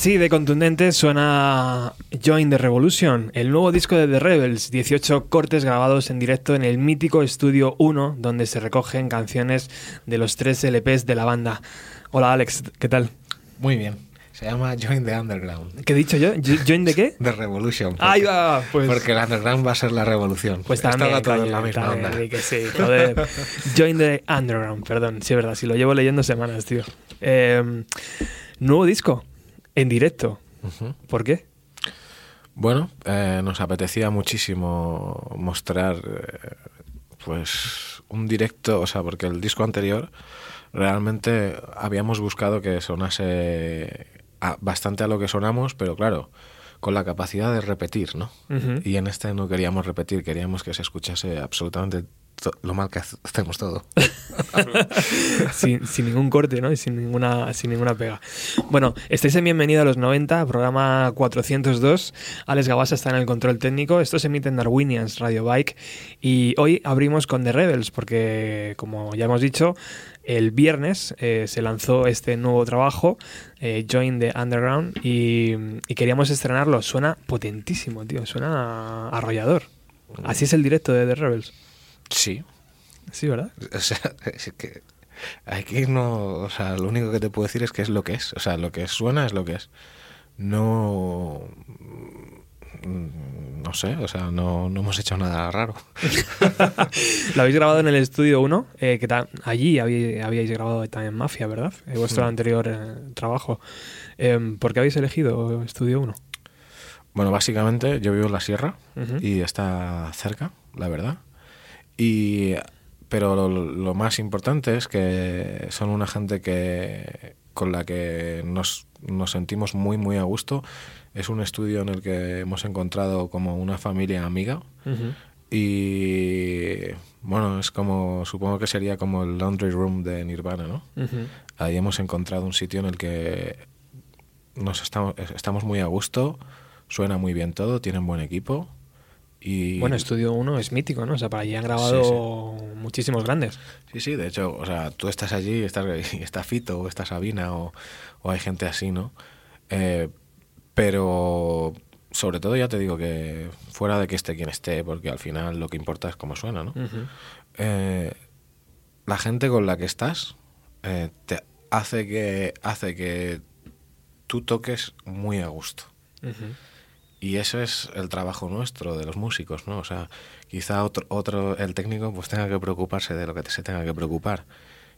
Así de contundente suena Join the Revolution, el nuevo disco de The Rebels, 18 cortes grabados en directo en el mítico Estudio 1, donde se recogen canciones de los tres LPs de la banda. Hola Alex, ¿qué tal? Muy bien. Se llama Join the Underground. ¿Qué he dicho yo? ¿Jo- ¿Join de qué? The Revolution. porque- Ahí va, pues... Porque el Underground va a ser la revolución. Pues Estaba también, todo en coño, la misma también, onda. di que sí, joder. Join the Underground, perdón, sí es verdad, sí lo llevo leyendo semanas, tío. Eh, nuevo disco, en directo. ¿Por qué? Bueno, eh, nos apetecía muchísimo mostrar eh, pues un directo, o sea, porque el disco anterior realmente habíamos buscado que sonase a- bastante a lo que sonamos, pero claro, con la capacidad de repetir, ¿no? Y en este no queríamos repetir, queríamos que se escuchase absolutamente lo mal que hace- hacemos todo. sin, sin ningún corte, ¿no? Y sin ninguna, sin ninguna pega. Bueno, estáis en Bienvenido a los 90, programa 402. Alex Gabasa está en el control técnico. Esto se emite en Darwinians Radio Bike. Y hoy abrimos con The Rebels, porque, como ya hemos dicho, el viernes eh, se lanzó este nuevo trabajo, eh, Join the Underground, y, y queríamos estrenarlo. Suena potentísimo, tío. Suena arrollador. Así es el directo de The Rebels. Sí, Sí, ¿verdad? O sea, es que aquí no, o sea, lo único que te puedo decir es que es lo que es, o sea, lo que suena es lo que es. No, mm, no sé, o sea, no, no hemos hecho nada raro. Lo habéis grabado en el estudio 1, eh, que allí habí- habíais grabado también Mafia, ¿verdad? Eh, vuestro anterior eh, trabajo. Em, ¿Por qué habéis elegido estudio 1? Bueno, básicamente yo vivo en la sierra y está cerca, la verdad. Y pero lo, lo más importante es que son una gente que con la que nos, nos sentimos muy muy a gusto. Es un estudio en el que hemos encontrado como una familia amiga y bueno, es como supongo que sería como el laundry room de Nirvana, ¿no? Ahí hemos encontrado un sitio en el que nos estamos, estamos muy a gusto, suena muy bien todo, tienen buen equipo y Bueno, estudio 1 es mítico, ¿no? O sea, para allí han grabado Sí, muchísimos grandes. Sí, sí, de hecho, o sea, tú estás allí, estás, está Fito o está Sabina o, o hay gente así, ¿no? Eh, pero sobre todo ya te digo que fuera de que esté quien esté, porque al final lo que importa es cómo suena, ¿no? Eh, la gente con la que estás eh, te hace que hace que tú toques muy a gusto. Ujú. Y eso es el trabajo nuestro, de los músicos, ¿no? O sea, quizá otro, otro el técnico pues tenga que preocuparse de lo que se tenga que preocupar.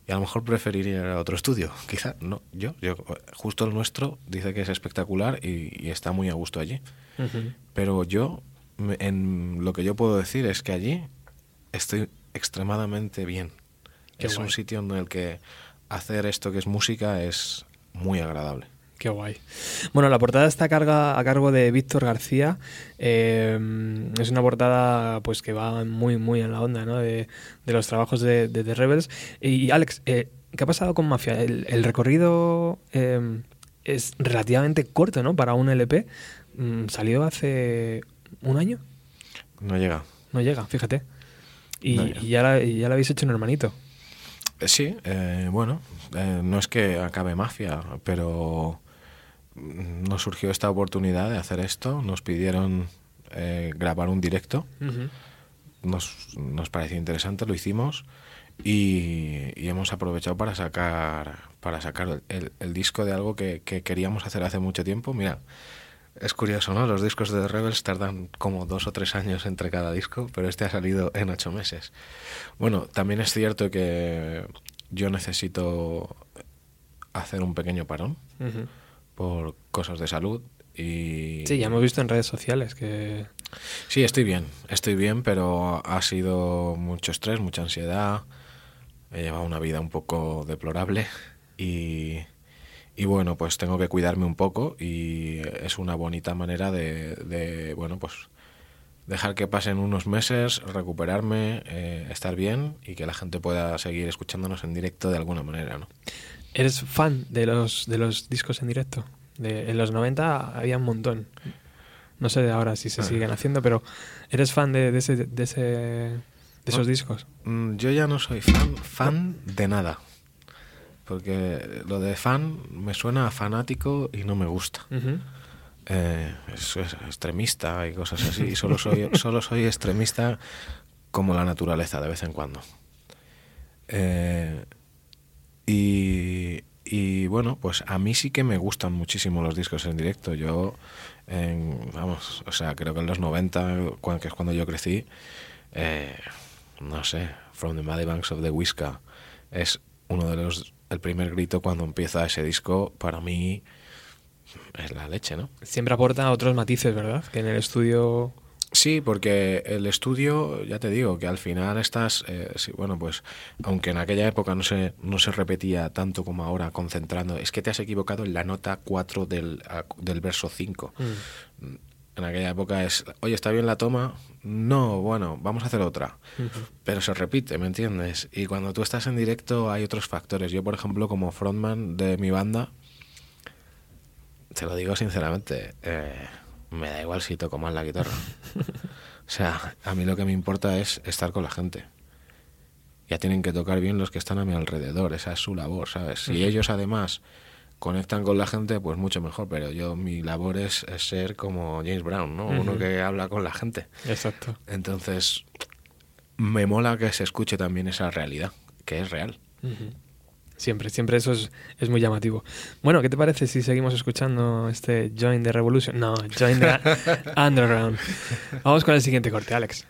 Y a lo mejor preferiría ir a otro estudio. Quizá no, yo, yo justo el nuestro dice que es espectacular y, y está muy a gusto allí. Pero yo, en lo que yo puedo decir es que allí estoy extremadamente bien. Qué es un sitio en el que hacer esto que es música es muy agradable. Qué guay. Bueno, la portada está a, carga, a cargo de Víctor García. Eh, es una portada pues que va muy, muy en la onda ¿no? de, de los trabajos de, de The Rebels. Y, Alex, eh, ¿qué ha pasado con Mafia? El, el recorrido eh, es relativamente corto ¿no? para un LP. Mm, salió hace un año. No llega. No llega, fíjate. Y, No llega. y ya, la, y ya la habéis hecho un hermanito. Sí, eh, bueno, eh, no es que acabe Mafia, pero nos surgió esta oportunidad de hacer esto. Nos pidieron eh, grabar un directo. Nos, nos pareció interesante, lo hicimos y, y hemos aprovechado para sacar para sacar el, disco de algo que, que queríamos hacer hace mucho tiempo. Mira, es curioso, ¿no? Los discos de The Rebels tardan como dos o tres años entre cada disco, pero este ha salido en ocho meses. Bueno, también es cierto que yo necesito hacer un pequeño parón. Por cosas de salud y Sí, ya hemos visto en redes sociales que... Sí, estoy bien, estoy bien, pero ha sido mucho estrés, mucha ansiedad. He llevado una vida un poco deplorable y, y bueno, pues tengo que cuidarme un poco y es una bonita manera de, de, bueno, pues dejar que pasen unos meses, recuperarme, eh, estar bien y que la gente pueda seguir escuchándonos en directo de alguna manera, ¿no? ¿Eres fan de los, de los discos en directo? De, en los 90 había un montón. No sé ahora si se Ah. siguen haciendo, pero ¿eres fan de, de ese, de, ese, de esos No. discos? Mm, Yo ya no soy fan, fan de nada. Porque lo de fan me suena a fanático y no me gusta. Eh, es, es extremista y cosas así. Y solo soy, solo soy extremista como la naturaleza de vez en cuando. Eh, y, y bueno, pues a mí sí que me gustan muchísimo los discos en directo. Yo, en- vamos, o sea, creo que en los 90, cuan- que es cuando yo crecí, eh, no sé, From the Muddy Banks of the Whiska es uno de los. El primer grito cuando empieza ese disco, para mí, es la leche, ¿no? Siempre aporta otros matices, ¿verdad? Que en el estudio... Sí, porque el estudio, ya te digo, que al final estás, eh, sí, bueno, pues aunque en aquella época no se, no se repetía tanto como ahora, concentrando, es que te has equivocado en la nota 4 del, del verso 5. Mm. En aquella época es, oye, ¿está bien la toma? No, bueno, vamos a hacer otra. Pero se repite, ¿me entiendes? Y cuando tú estás en directo hay otros factores. Yo, por ejemplo, como frontman de mi banda, te lo digo sinceramente, eh, me da igual si toco mal la guitarra. O sea, a mí lo que me importa es estar con la gente. Ya tienen que tocar bien los que están a mi alrededor, esa es su labor, ¿sabes? Si ellos además conectan con la gente, pues mucho mejor, pero yo mi labor es, es ser como James Brown, ¿no? Uno que habla con la gente. Exacto. Entonces, me mola que se escuche también esa realidad, que es real. Siempre, siempre eso es, es muy llamativo. Bueno, ¿qué te parece si seguimos escuchando este Join the Revolution? No, Join the Underground. Vamos con el siguiente corte, Alex.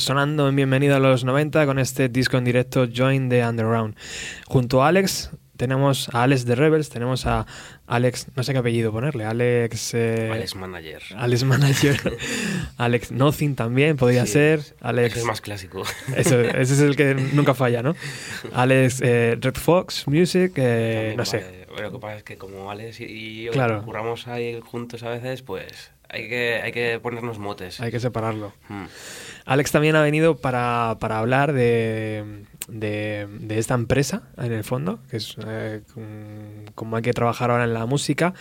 Sonando en Bienvenido a los 90 con este disco en directo Join the Underground. Junto a Alex tenemos a Alex de Rebels, tenemos a Alex, no sé qué apellido ponerle, Alex... eh, Alex Manager. Alex Manager, Alex Nothing también podría Sí, ser, ese Alex... es más clásico. Eso, ese es el que nunca falla, ¿no? Alex eh, Red Fox Music, eh, no sé. lo que pasa es que como Alex y- y yo Claro. curramos ahí juntos a veces, pues hay que, hay que ponernos motes. Hay que separarlo. Mm. Alex también ha venido para, para hablar de, de, de esta empresa, en el fondo, que es eh, com- como hay que trabajar ahora en la música.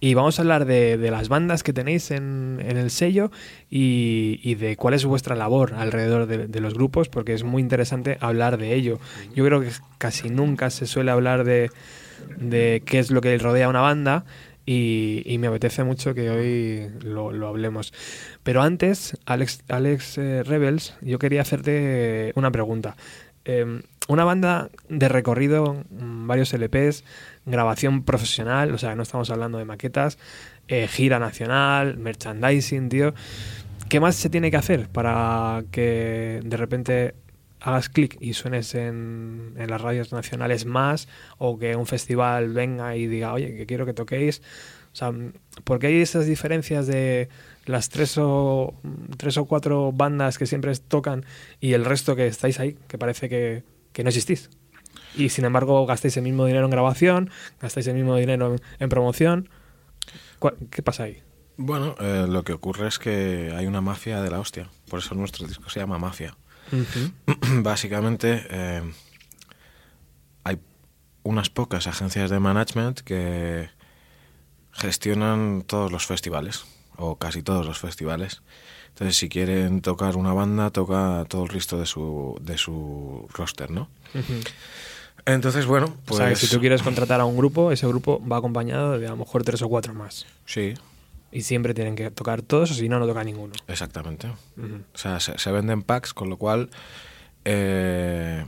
Y vamos a hablar de, de las bandas que tenéis en, en el sello y, y de cuál es vuestra labor alrededor de, de los grupos, porque es muy interesante hablar de ello. Yo creo que casi nunca se suele hablar de, de qué es lo que rodea a una banda. Y, me apetece mucho que hoy lo, hablemos. Pero antes, Alex, Alex eh, Rebels, yo quería hacerte una pregunta. Eh, una banda de recorrido, mm, varios LPs, grabación profesional, o sea, no estamos hablando de maquetas, eh, gira nacional, merchandising, tío. ¿Qué más se tiene que hacer para que de repente hagas clic y suenes en, en las radios nacionales más o que un festival venga y diga, oye, que quiero que toquéis? O sea, ¿por qué hay esas diferencias de las tres o, tres o cuatro bandas que siempre tocan y el resto que estáis ahí, que parece que, que no existís? Y sin embargo gastáis el mismo dinero en grabación, gastáis el mismo dinero en, en promoción. ¿Cuál- ¿Qué pasa ahí? Bueno, eh, lo que ocurre es que hay una mafia de la hostia. Por eso nuestro disco se llama Mafia. Básicamente, eh, hay unas pocas agencias de management que gestionan todos los festivales, o casi todos los festivales. Entonces, si quieren tocar una banda, toca todo el resto de su, de su roster, ¿no? Entonces, bueno, O pues... sea, que si tú quieres contratar a un grupo, ese grupo va acompañado de a lo mejor tres o cuatro más. Sí, Y siempre tienen que tocar todos o si no, no toca ninguno. exactamente. O sea, se, se venden packs, con lo cual eh,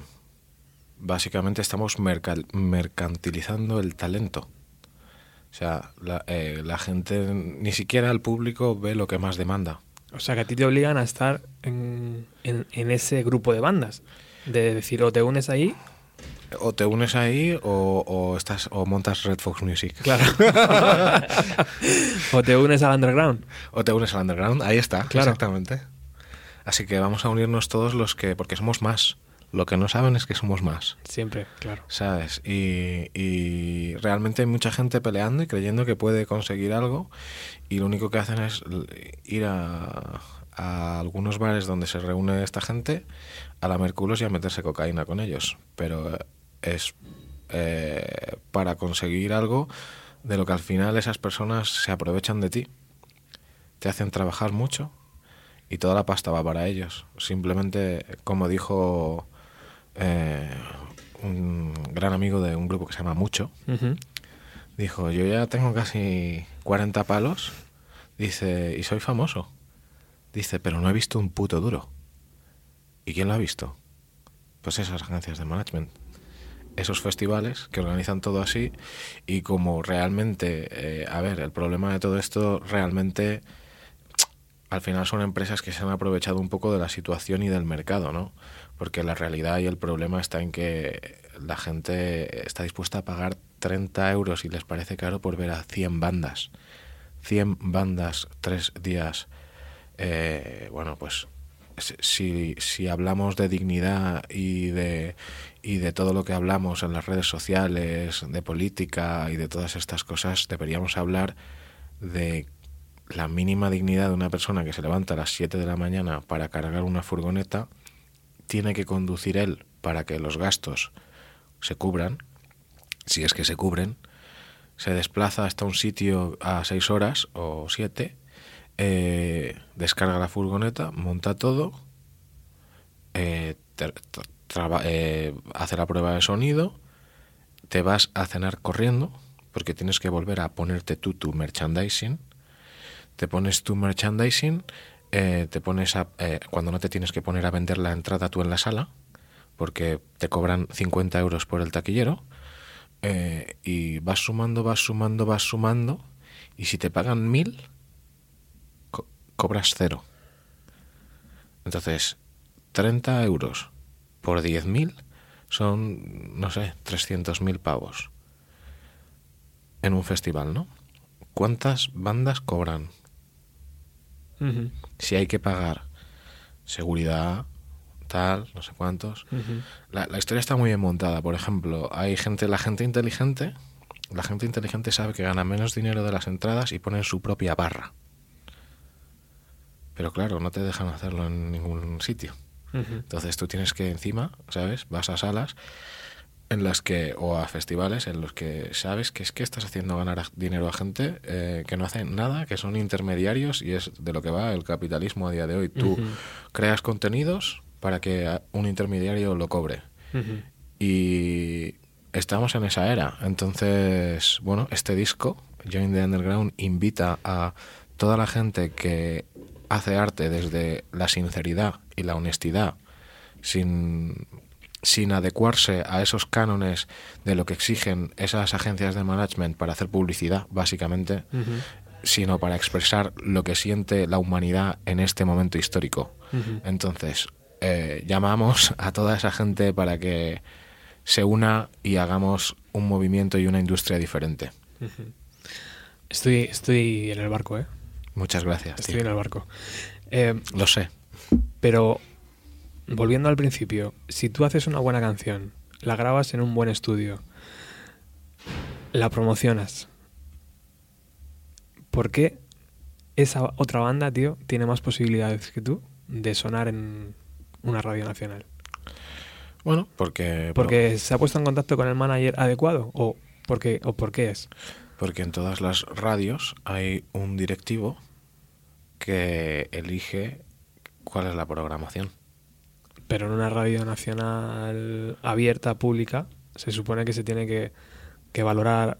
básicamente estamos mercal- mercantilizando el talento. O sea, la, eh, la gente, ni siquiera el público ve lo que más demanda. O sea, que a ti te obligan a estar en, en- en ese grupo de bandas. De decir, o te unes ahí. O te unes ahí o, o estás o montas Red Fox Music. Claro. o te unes al underground. O te unes al underground, ahí está, Claro. exactamente. Así que vamos a unirnos todos los que, porque somos más. Lo que no saben es que somos más. Siempre, claro. ¿Sabes? Y, y realmente hay mucha gente peleando y creyendo que puede conseguir algo y lo único que hacen es ir a, a algunos bares donde se reúne esta gente, a la Merculos y a meterse cocaína con ellos. Pero eh, es eh, para conseguir algo de lo que al final esas personas se aprovechan de ti, te hacen trabajar mucho y toda la pasta va para ellos. Simplemente, como dijo eh, un gran amigo de un grupo que se llama Mucho, dijo, yo ya tengo casi 40 palos, dice, y soy famoso. Dice, pero no he visto un puto duro. ¿Y quién lo ha visto? Pues esas agencias de management. Esos festivales que organizan todo así y como realmente, eh, a ver, el problema de todo esto realmente al final son empresas que se han aprovechado un poco de la situación y del mercado, ¿no? Porque la realidad y el problema está en que la gente está dispuesta a pagar 30 euros y les parece caro por ver a 100 bandas. 100 bandas, tres días. Eh, bueno, pues si, si hablamos de dignidad y de, y de todo lo que hablamos en las redes sociales, de política y de todas estas cosas, deberíamos hablar de la mínima dignidad de una persona que se levanta a las 7 de la mañana para cargar una furgoneta, tiene que conducir él para que los gastos se cubran, si es que se cubren, se desplaza hasta un sitio a 6 horas o 7, eh, descarga la furgoneta, monta todo, eh, eh, hace la prueba de sonido, te vas a cenar corriendo, porque tienes que volver a ponerte tú tu merchandising, te pones tu merchandising, te pones a, cuando no te tienes que poner a vender la entrada tú en la sala, porque te cobran 50 euros por el taquillero, y vas sumando, vas sumando, vas sumando, y si te pagan mil, cobras cero. Entonces, 30 euros por 10.000 son, no sé, 300.000 pavos en un festival, ¿no? ¿Cuántas bandas cobran? Si hay que pagar seguridad, tal, no sé cuántos. La, la historia está muy bien montada. Por ejemplo, hay gente, la gente inteligente, la gente inteligente sabe que gana menos dinero de las entradas y ponen su propia barra. Pero claro, no te dejan hacerlo en ningún sitio. Entonces tú tienes que encima, ¿sabes? Vas a salas en las que, o a festivales en los que sabes que es que estás haciendo ganar dinero a gente eh, que no hacen nada, que son intermediarios y es de lo que va el capitalismo a día de hoy. Tú creas contenidos para que un intermediario lo cobre. Y estamos en esa era. Entonces, bueno, este disco, Join the Underground, invita a toda la gente que hace arte desde la sinceridad y la honestidad, sin, sin adecuarse a esos cánones de lo que exigen esas agencias de management para hacer publicidad, básicamente, sino para expresar lo que siente la humanidad en este momento histórico. Entonces, eh, llamamos a toda esa gente para que se una y hagamos un movimiento y una industria diferente. Estoy, estoy en el barco, ¿eh? Muchas gracias. Estoy tío. en el barco. Eh, Lo sé. pero, volviendo al principio, si tú haces una buena canción, la grabas en un buen estudio, la promocionas, ¿por qué esa otra banda, tío, tiene más posibilidades que tú de sonar en una radio nacional? Bueno, porque, ¿Porque se ha puesto en contacto con el manager adecuado? ¿O por qué, o por qué es? Porque en todas las radios hay un directivo que elige cuál es la programación. Pero en una radio nacional abierta, pública, se supone que se tiene que, que valorar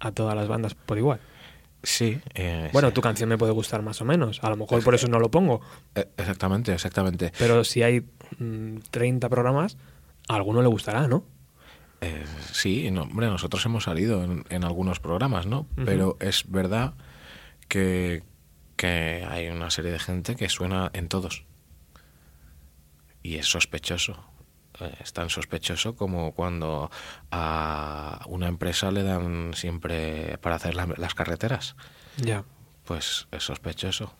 a todas las bandas por igual. Sí. eh, Bueno, sí. tu canción me puede gustar más o menos. A lo mejor por eso no lo pongo. Eh, Exactamente, exactamente. Pero si hay mm, 30 programas, a alguno le gustará, ¿no? Eh, sí, no, hombre, nosotros hemos salido en, en algunos programas, ¿no? Pero es verdad que, que hay una serie de gente que suena en todos. Y es sospechoso. Eh, Es tan sospechoso como cuando a una empresa le dan siempre para hacer la- las carreteras. Ya. Pues es sospechoso.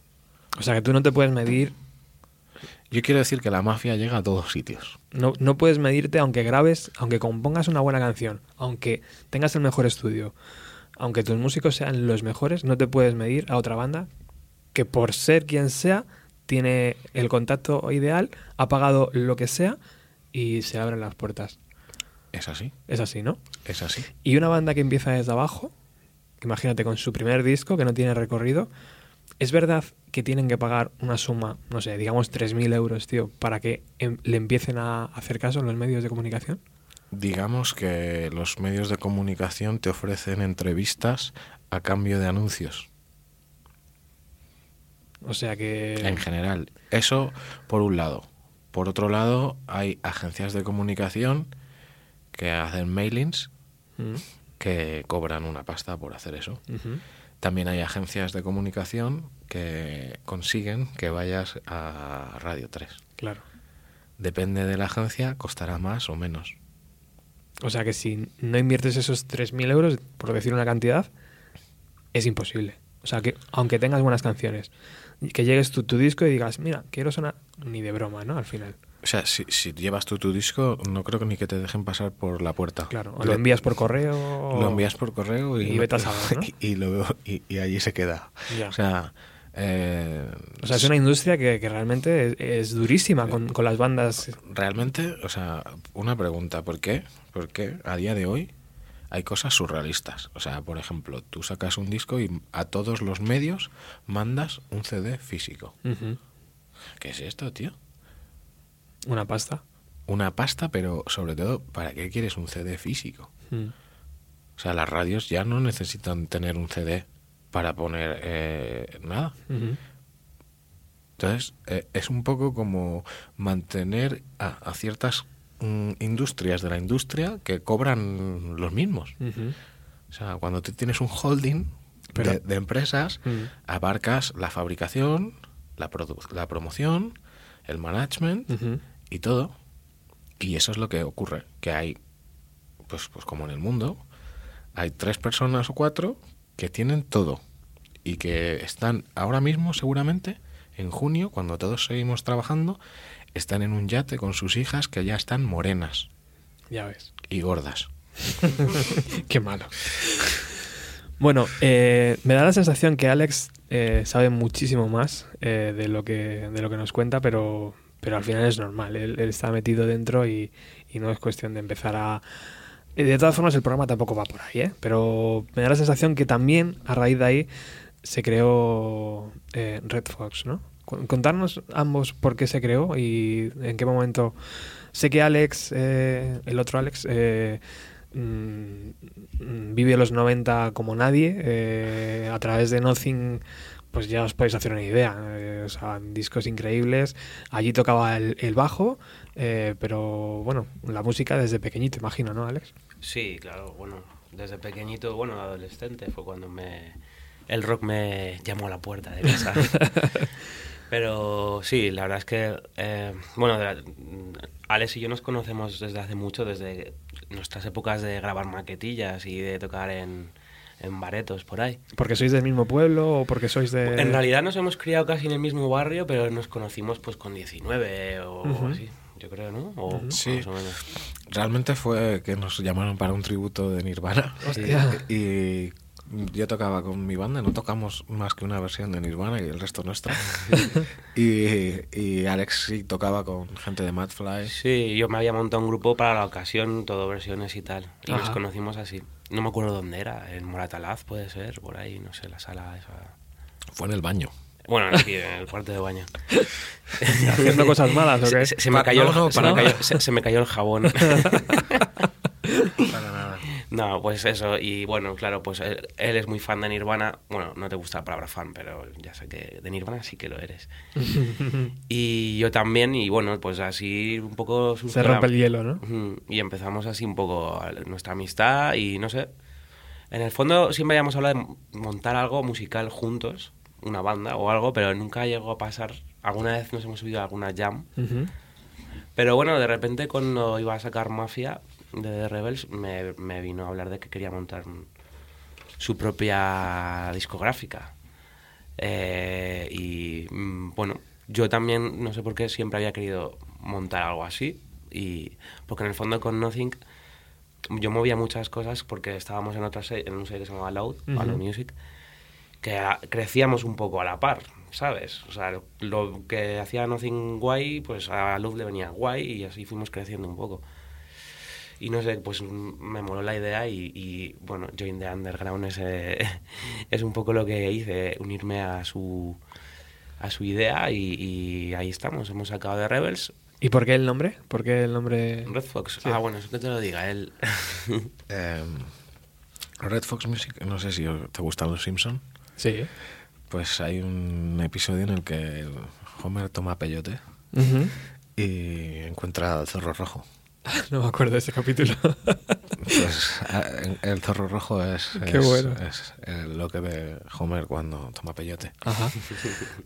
O sea que tú no te puedes medir, Yo quiero decir que la mafia llega a todos sitios. no, no puedes medirte aunque grabes, aunque compongas una buena canción, aunque tengas el mejor estudio, aunque tus músicos sean los mejores, no te puedes medir a otra banda que por ser quien sea tiene el contacto ideal, ha pagado lo que sea y se abren las puertas. Es así, Es así, ¿no? es así. Y una banda que empieza desde abajo, imagínate con su primer disco que no tiene recorrido, ¿es verdad que tienen que pagar una suma, no sé, digamos 3.000 euros, tío, para que em- le empiecen a hacer caso en los medios de comunicación? Digamos que los medios de comunicación te ofrecen entrevistas a cambio de anuncios, O sea que... en general. Eso por un lado. Por otro lado, hay agencias de comunicación que hacen mailings Mm, que cobran una pasta por hacer eso. También hay agencias de comunicación que consiguen que vayas a Radio 3. Claro. Depende de la agencia, costará más o menos. O sea que si no inviertes esos 3.000 euros, por decir una cantidad, es imposible. O sea que aunque tengas buenas canciones, que llegues tu, tu disco y digas, mira, quiero sonar ni de broma, ¿no? Al final. O sea, si, si llevas tú tu disco, no creo que ni que te dejen pasar por la puerta. Claro. O lo envías por correo. Lo envías por correo y, Y vete a saber, ¿no? y, lo- y- allí se queda. Ya. O sea, eh, O sea, es una industria que, que realmente es, es durísima con, con las bandas. realmente, o sea, una pregunta, ¿por qué? Porque a día de hoy hay cosas surrealistas. O sea, por ejemplo, tú sacas un disco y a todos los medios mandas un CD físico. ¿Qué es esto, tío? Una pasta. Una pasta, pero sobre todo, ¿para qué quieres un CD físico? Mm. O sea, las radios ya no necesitan tener un CD para poner eh, nada. Ujú. Entonces, eh, es un poco como mantener a, a ciertas mm, industrias de la industria que cobran los mismos. Ujú. O sea, cuando tú tienes un holding Pero- de, de empresas, abarcas la fabricación, la, la promoción, el management. Y todo. Y eso es lo que ocurre, que hay, pues, pues como en el mundo, hay tres personas o cuatro que tienen todo y que están ahora mismo seguramente en junio, cuando todos seguimos trabajando, están en un yate con sus hijas que ya están morenas Ya ves. y gordas. Qué malo. Bueno, eh, me da la sensación que Alex eh, sabe muchísimo más eh, de, lo que, de lo que nos cuenta, pero, pero al final es normal. Él, está metido dentro y, no es cuestión de empezar a... eh, De todas formas, el programa tampoco va por ahí, ¿eh? Pero me da la sensación que también, a raíz de ahí, se creó eh, Red Fox, ¿no? Contarnos ambos por qué se creó y en qué momento... Sé que Alex, eh, el otro Alex, eh, mm, mm, vive los 90 como nadie. a través de Nothing, pues ya os podéis hacer una idea. eh, o sea, discos increíbles. Allí tocaba el, el bajo, eh, pero bueno, la música desde pequeñito, imagino, ¿no, Alex? Sí, claro, bueno, desde pequeñito, bueno, adolescente fue cuando me el rock me llamó a la puerta de casa. Pero sí, la verdad es que, eh, bueno, la- Alex y yo nos conocemos desde hace mucho, desde nuestras épocas de grabar maquetillas y de tocar en, en baretos por ahí. ¿Porque sois del mismo pueblo o porque sois de...? En realidad nos hemos criado casi en el mismo barrio, pero nos conocimos pues con 19 o Ujú. así, yo creo, ¿no? O Sí. más o menos. Realmente fue que nos llamaron para un tributo de Nirvana. Hostia. Y yo tocaba con mi banda, no tocamos más que una versión de Nirvana y el resto nuestra. y, y Alex sí tocaba con gente de Madfly. Sí, yo me había montado un grupo para la ocasión, todo versiones y tal. Y nos conocimos así. No me acuerdo dónde era, en Moratalaz puede ser, por ahí, no sé, la sala esa. Fue en el baño. Bueno, aquí en el cuarto de baño. ¿Haciendo cosas malas o Se, qué? se- se me Pa- cayó, no, el- cayó, se me cayó el jabón. Para nada. No, pues eso, y bueno, claro, pues él, él es muy fan de Nirvana. Bueno, no te gusta la palabra fan, pero ya sé que de Nirvana sí que lo eres. y yo también, y bueno, pues así un poco... Se rompe el hielo, ¿no? Y empezamos así un poco nuestra amistad y no sé. En el fondo siempre habíamos hablado de montar algo musical juntos, una banda o algo, pero nunca llegó a pasar. Alguna vez nos hemos subido a alguna jam. Pero bueno, de repente cuando iba a sacar Mafia de The Rebels, me, me vino a hablar de que quería montar un- su propia discográfica. Eh, y mm, bueno, yo también, no sé por qué, siempre había querido montar algo así. Y porque en el fondo con Nothing yo movía muchas cosas porque estábamos en otra en un sello que se llamaba Loud, Ujú. Loud Music, que a- crecíamos un poco a la par, ¿sabes? O sea, lo, lo que hacía Nothing guay, pues a Loud le venía guay y así fuimos creciendo un poco. Y no sé, pues me moló la idea y, y, bueno, Join the Underground es, eh, es un poco lo que hice, unirme a su, a su idea y, y ahí estamos, hemos sacado de Rebels. ¿Y por qué el nombre? ¿Por qué el nombre...? Red Fox, Sí. ah bueno, eso que te lo diga él. Eh, Red Fox Music, no sé si te gustan los Simpson. Sí. Pues hay un episodio en el que Homer toma peyote y encuentra al zorro rojo. No me acuerdo de ese capítulo. Pues a- el zorro rojo es, Qué es- bueno. es, eh, lo que ve Homer cuando toma peyote. Ajá.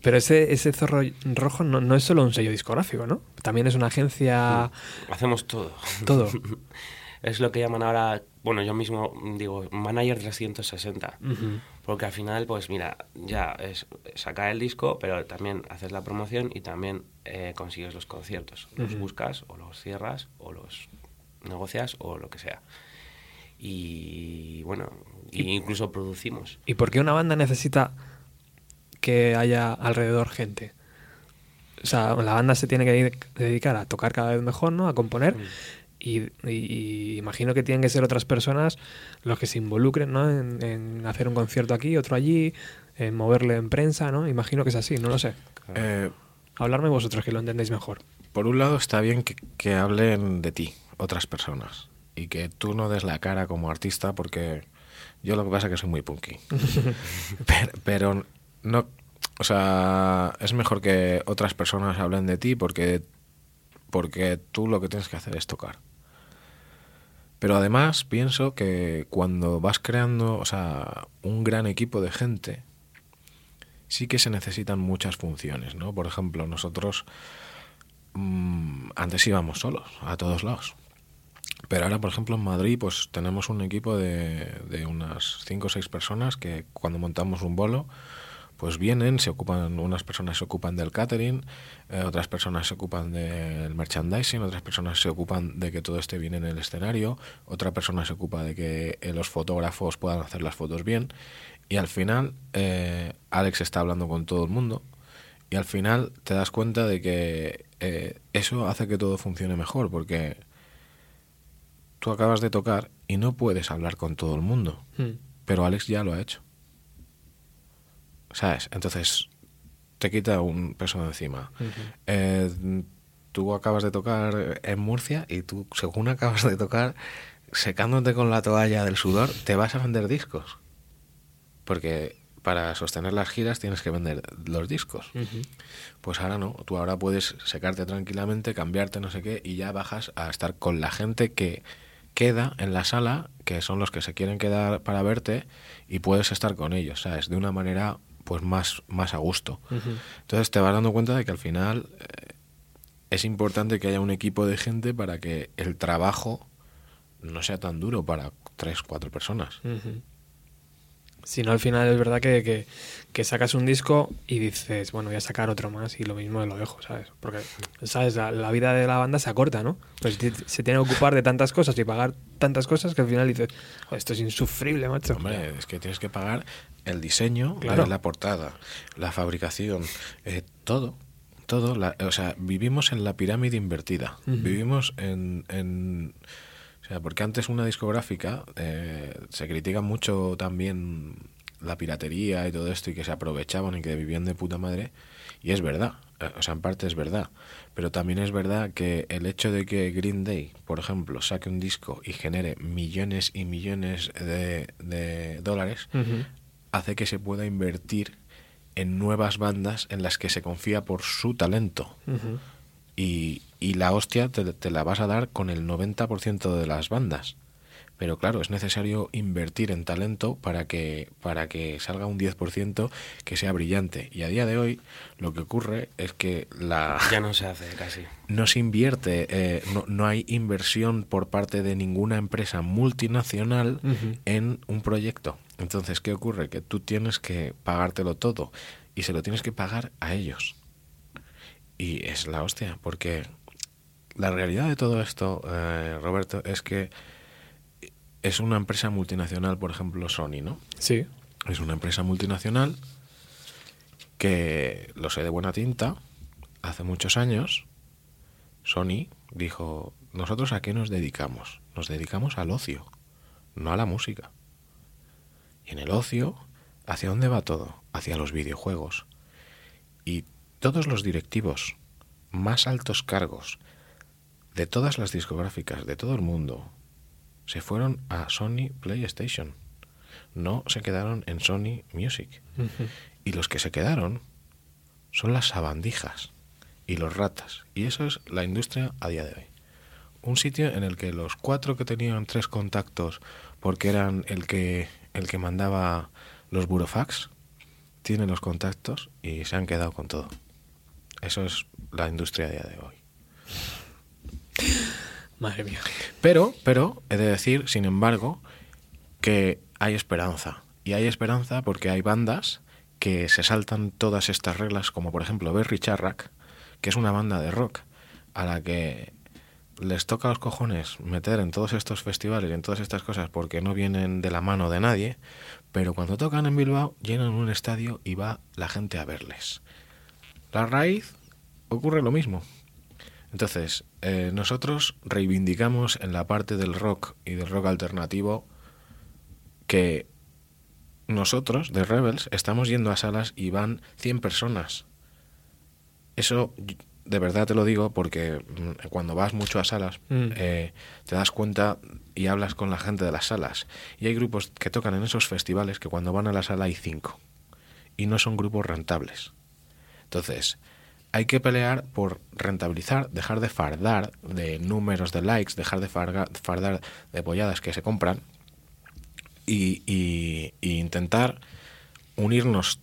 Pero ese, ese zorro rojo no, no es solo un sello discográfico, ¿no? También es una agencia... Hacemos todo. Todo. es lo que llaman ahora, bueno, yo mismo digo, manager 360. Ujú. Porque al final, pues mira, ya es sacar el disco, pero también haces la promoción y también eh, consigues los conciertos. Los buscas o los cierras o los negocias o lo que sea. Y bueno, y incluso producimos. ¿Y por qué una banda necesita que haya alrededor gente? O sea, la banda se tiene que de- dedicar a tocar cada vez mejor, ¿no? A componer. Y, y- y imagino que tienen que ser otras personas los que se involucren, ¿no? En, en hacer un concierto aquí, otro allí, en moverle en prensa, ¿no? Imagino que es así, no lo sé. Eh, Hablarme vosotros que lo entendéis mejor. por un lado está bien que, que hablen de ti otras personas y que tú no des la cara como artista porque yo lo que pasa es que soy muy punky. pero, pero no, o sea, es mejor que otras personas hablen de ti porque porque tú lo que tienes que hacer es tocar. Pero además pienso que cuando vas creando, o sea, un gran equipo de gente, sí que se necesitan muchas funciones, ¿no? Por ejemplo, nosotros mm, antes íbamos solos a todos lados. Pero ahora, por ejemplo, en Madrid, pues tenemos un equipo de, de unas 5 o 6 personas que cuando montamos un bolo, pues vienen, se ocupan, unas personas se ocupan del catering, eh, otras personas se ocupan del merchandising, otras personas se ocupan de que todo esté bien en el escenario, otra persona se ocupa de que eh, los fotógrafos puedan hacer las fotos bien. Y al final, eh, Alex está hablando con todo el mundo. Y al final te das cuenta de que eso hace que todo funcione mejor, porque tú acabas de tocar y no puedes hablar con todo el mundo. Mm. Pero Alex ya lo ha hecho. ¿Sabes? Entonces te quita un peso de encima. Eh, tú acabas de tocar en Murcia y tú, según acabas de tocar, secándote con la toalla del sudor, te vas a vender discos. Porque para sostener las giras tienes que vender los discos. Pues ahora no, tú ahora puedes secarte tranquilamente, cambiarte no sé qué y ya bajas a estar con la gente que queda en la sala, que son los que se quieren quedar para verte y puedes estar con ellos, ¿sabes? De una manera pues más, más a gusto. Entonces te vas dando cuenta de que al final eh, es importante que haya un equipo de gente para que el trabajo no sea tan duro para tres, cuatro personas. Si no, al final es verdad que, que, que sacas un disco y dices, bueno, voy a sacar otro más y lo mismo lo dejo, ¿sabes? Porque, ¿sabes? La, la vida de la banda se acorta, ¿no? Pues se tiene que ocupar de tantas cosas y pagar tantas cosas que al final dices, "Joder, esto es insufrible, macho. Hombre, es que tienes que pagar el diseño Claro. la portada, la fabricación, eh, todo. Todo, la- o sea, vivimos en la pirámide invertida. Vivimos en, en- sea, porque antes una discográfica eh, se critica mucho también la piratería y todo esto y que se aprovechaban y que vivían de puta madre. Y es verdad, eh, o sea, en parte es verdad. Pero también es verdad que el hecho de que Green Day, por ejemplo, saque un disco y genere millones y millones de, de dólares, hace que se pueda invertir en nuevas bandas en las que se confía por su talento. Y, y la hostia te, te la vas a dar con el 90% de las bandas. Pero claro, es necesario invertir en talento para que, para que salga un 10% que sea brillante. Y a día de hoy lo que ocurre es que la, Ya no se hace casi. no se invierte, eh, no, no hay inversión por parte de ninguna empresa multinacional en un proyecto. Entonces, ¿qué ocurre? Que tú tienes que pagártelo todo y se lo tienes que pagar a ellos. Y es la hostia, porque la realidad de todo esto, eh, Roberto, es que es una empresa multinacional, por ejemplo, Sony, ¿no? Sí. Es una empresa multinacional que, lo sé de buena tinta, hace muchos años, Sony dijo, nosotros a qué nos dedicamos? Nos dedicamos al ocio, no a la música. Y en el ocio, ¿hacia dónde va todo? Hacia los videojuegos. Y todos los directivos más altos cargos de todas las discográficas de todo el mundo se fueron a Sony PlayStation. No se quedaron en Sony Music. Y los que se quedaron son las sabandijas y los ratas. Y eso es la industria a día de hoy. Un sitio en el que los cuatro que tenían tres contactos porque eran el que, el que mandaba los burofax, tienen los contactos y se han quedado con todo. Eso es la industria a día de hoy. Madre mía. Pero, pero, he de decir, sin embargo, que hay esperanza. Y hay esperanza porque hay bandas que se saltan todas estas reglas, como por ejemplo Berry Charrack, que es una banda de rock a la que les toca los cojones meter en todos estos festivales y en todas estas cosas porque no vienen de la mano de nadie, pero cuando tocan en Bilbao llenan un estadio y va la gente a verles. La raíz ocurre lo mismo. Entonces, eh, nosotros reivindicamos en la parte del rock y del rock alternativo que nosotros, de Rebels, estamos yendo a salas y van 100 personas. Eso, de verdad te lo digo, porque mm, cuando vas mucho a salas, Mm. eh, te das cuenta y hablas con la gente de las salas. Y hay grupos que tocan en esos festivales que cuando van a la sala hay 5. Y no son grupos rentables. Entonces, hay que pelear por rentabilizar, dejar de fardar de números de likes, dejar de farga- fardar de polladas que se compran y, y- y intentar unirnos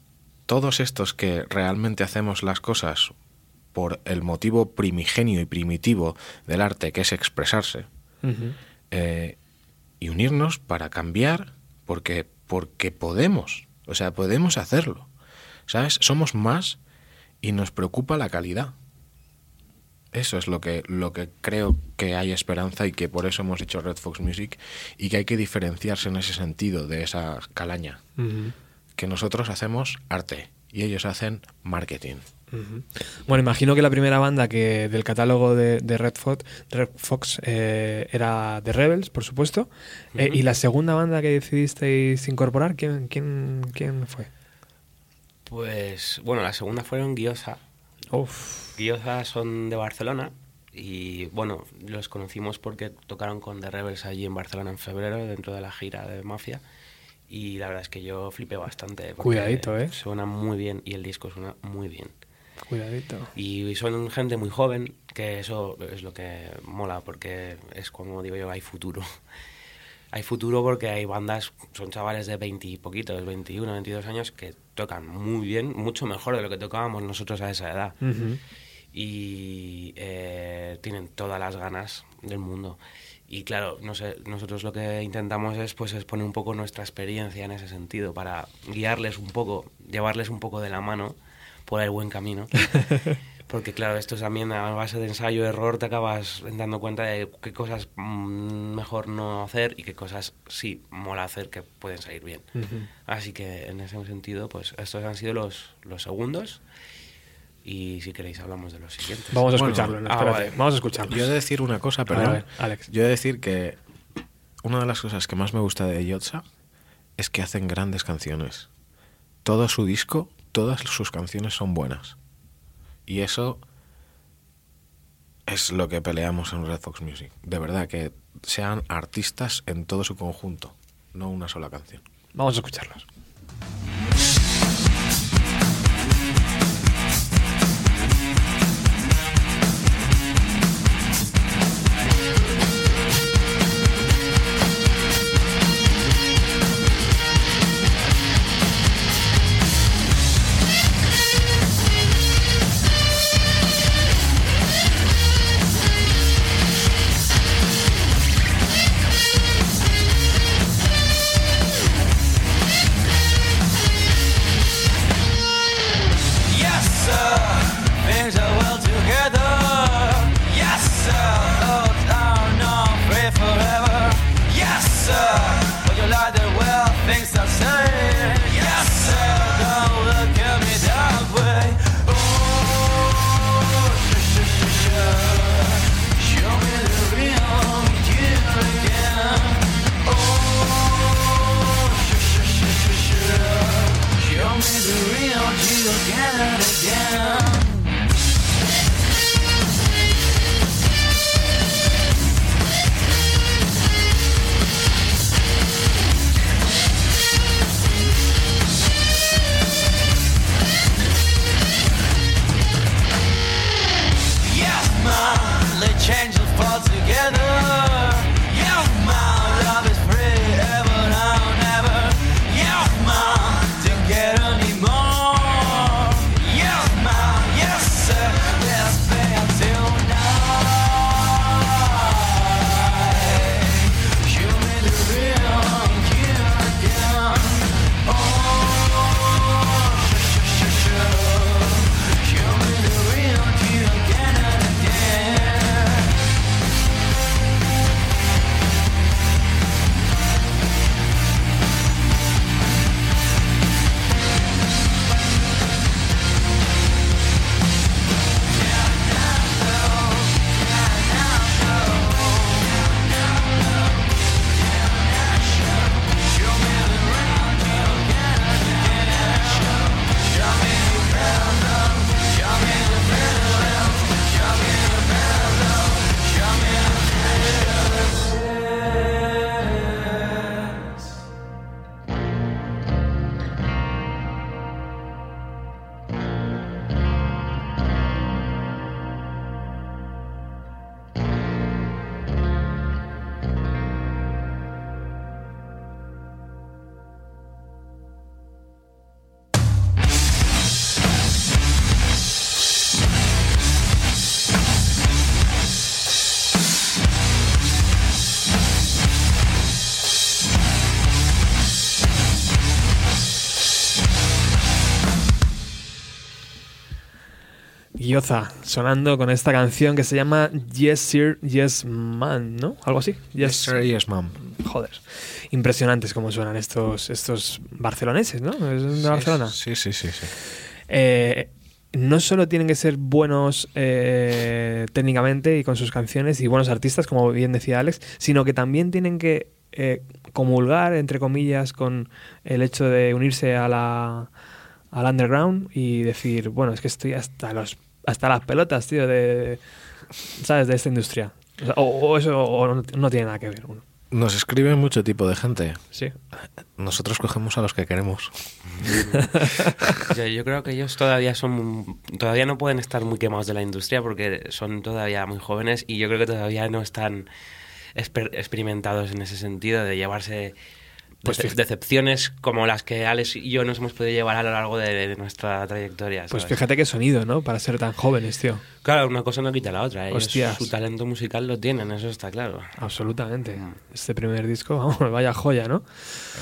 todos estos que realmente hacemos las cosas por el motivo primigenio y primitivo del arte, que es expresarse, eh, y unirnos para cambiar, porque, porque podemos, o sea, podemos hacerlo, ¿sabes? Somos más y nos preocupa la calidad. Eso es lo que, lo que creo que hay esperanza y que por eso hemos hecho Red Fox Music y que hay que diferenciarse en ese sentido de esa calaña. Que nosotros hacemos arte y ellos hacen marketing. Bueno, imagino que la primera banda que del catálogo de, de Red Fox, Red Fox eh, era The Rebels, por supuesto. Eh, y la segunda banda que decidisteis incorporar, ¿quién, quién, quién fue? Pues bueno, la segunda fueron Guiosa. Uf. Guiosa son de Barcelona y bueno, los conocimos porque tocaron con The Rebels allí en Barcelona en febrero dentro de la gira de Mafia y la verdad es que yo flipé bastante. Cuidadito, ¿eh? Suena muy bien y el disco suena muy bien. Cuidadito. Y son gente muy joven, que eso es lo que mola, porque es como digo yo, hay futuro. Hay futuro porque hay bandas, son chavales de 20 y poquitos, 21, 22 años, que tocan muy bien, mucho mejor de lo que tocábamos nosotros a esa edad. Ujú. Y eh, tienen todas las ganas del mundo. Y claro, no sé, nosotros lo que intentamos es pues exponer un poco nuestra experiencia en ese sentido, para guiarles un poco, llevarles un poco de la mano por el buen camino. Porque claro, esto también a base de ensayo-error te acabas dando cuenta de qué cosas mm, mejor no hacer y qué cosas sí mola hacer que pueden salir bien. Así que en ese sentido, pues estos han sido los, los segundos y si queréis hablamos de los siguientes. Vamos a escucharlo, ah, vale. Vamos a escucharlo. Yo he de decir una cosa, perdón. a ver, Alex. Yo he de decir que una de las cosas que más me gusta de Yotza es que hacen grandes canciones. Todo su disco, todas sus canciones son buenas. Y eso es lo que peleamos en Red Fox Music. De verdad, que sean artistas en todo su conjunto, no una sola canción. Vamos a escucharlos. Sonando con esta canción que se llama Yes Sir, Yes Man, ¿no? Algo así. Yes, sir, yes, ma'am. Joder. Impresionantes como suenan estos, estos barceloneses, ¿no? De Barcelona. Sí, sí, sí, sí. Eh, no solo tienen que ser buenos eh, técnicamente y con sus canciones y buenos artistas, como bien decía Alex, sino que también tienen que eh, comulgar, entre comillas, con el hecho de unirse a la, al underground y decir, bueno, es que estoy hasta los hasta las pelotas, tío, de, ¿sabes? De esta industria. O, sea, o- o eso o no, no tiene nada que ver uno. Nos escribe mucho tipo de gente. Sí. Nosotros cogemos a los que queremos. Yo, yo creo que ellos todavía son todavía no pueden estar muy quemados de la industria porque son todavía muy jóvenes y yo creo que todavía no están exper- experimentados en ese sentido de llevarse Pues dece- decepciones como las que Alex y yo nos hemos podido llevar a lo largo de, de nuestra trayectoria. Pues fíjate qué sonido, ¿no? Para ser tan jóvenes, tío. Claro, una cosa no quita la otra. Ellos Hostias. su talento musical lo tienen, eso está claro. Absolutamente. Este primer disco, vamos, vaya joya, ¿no?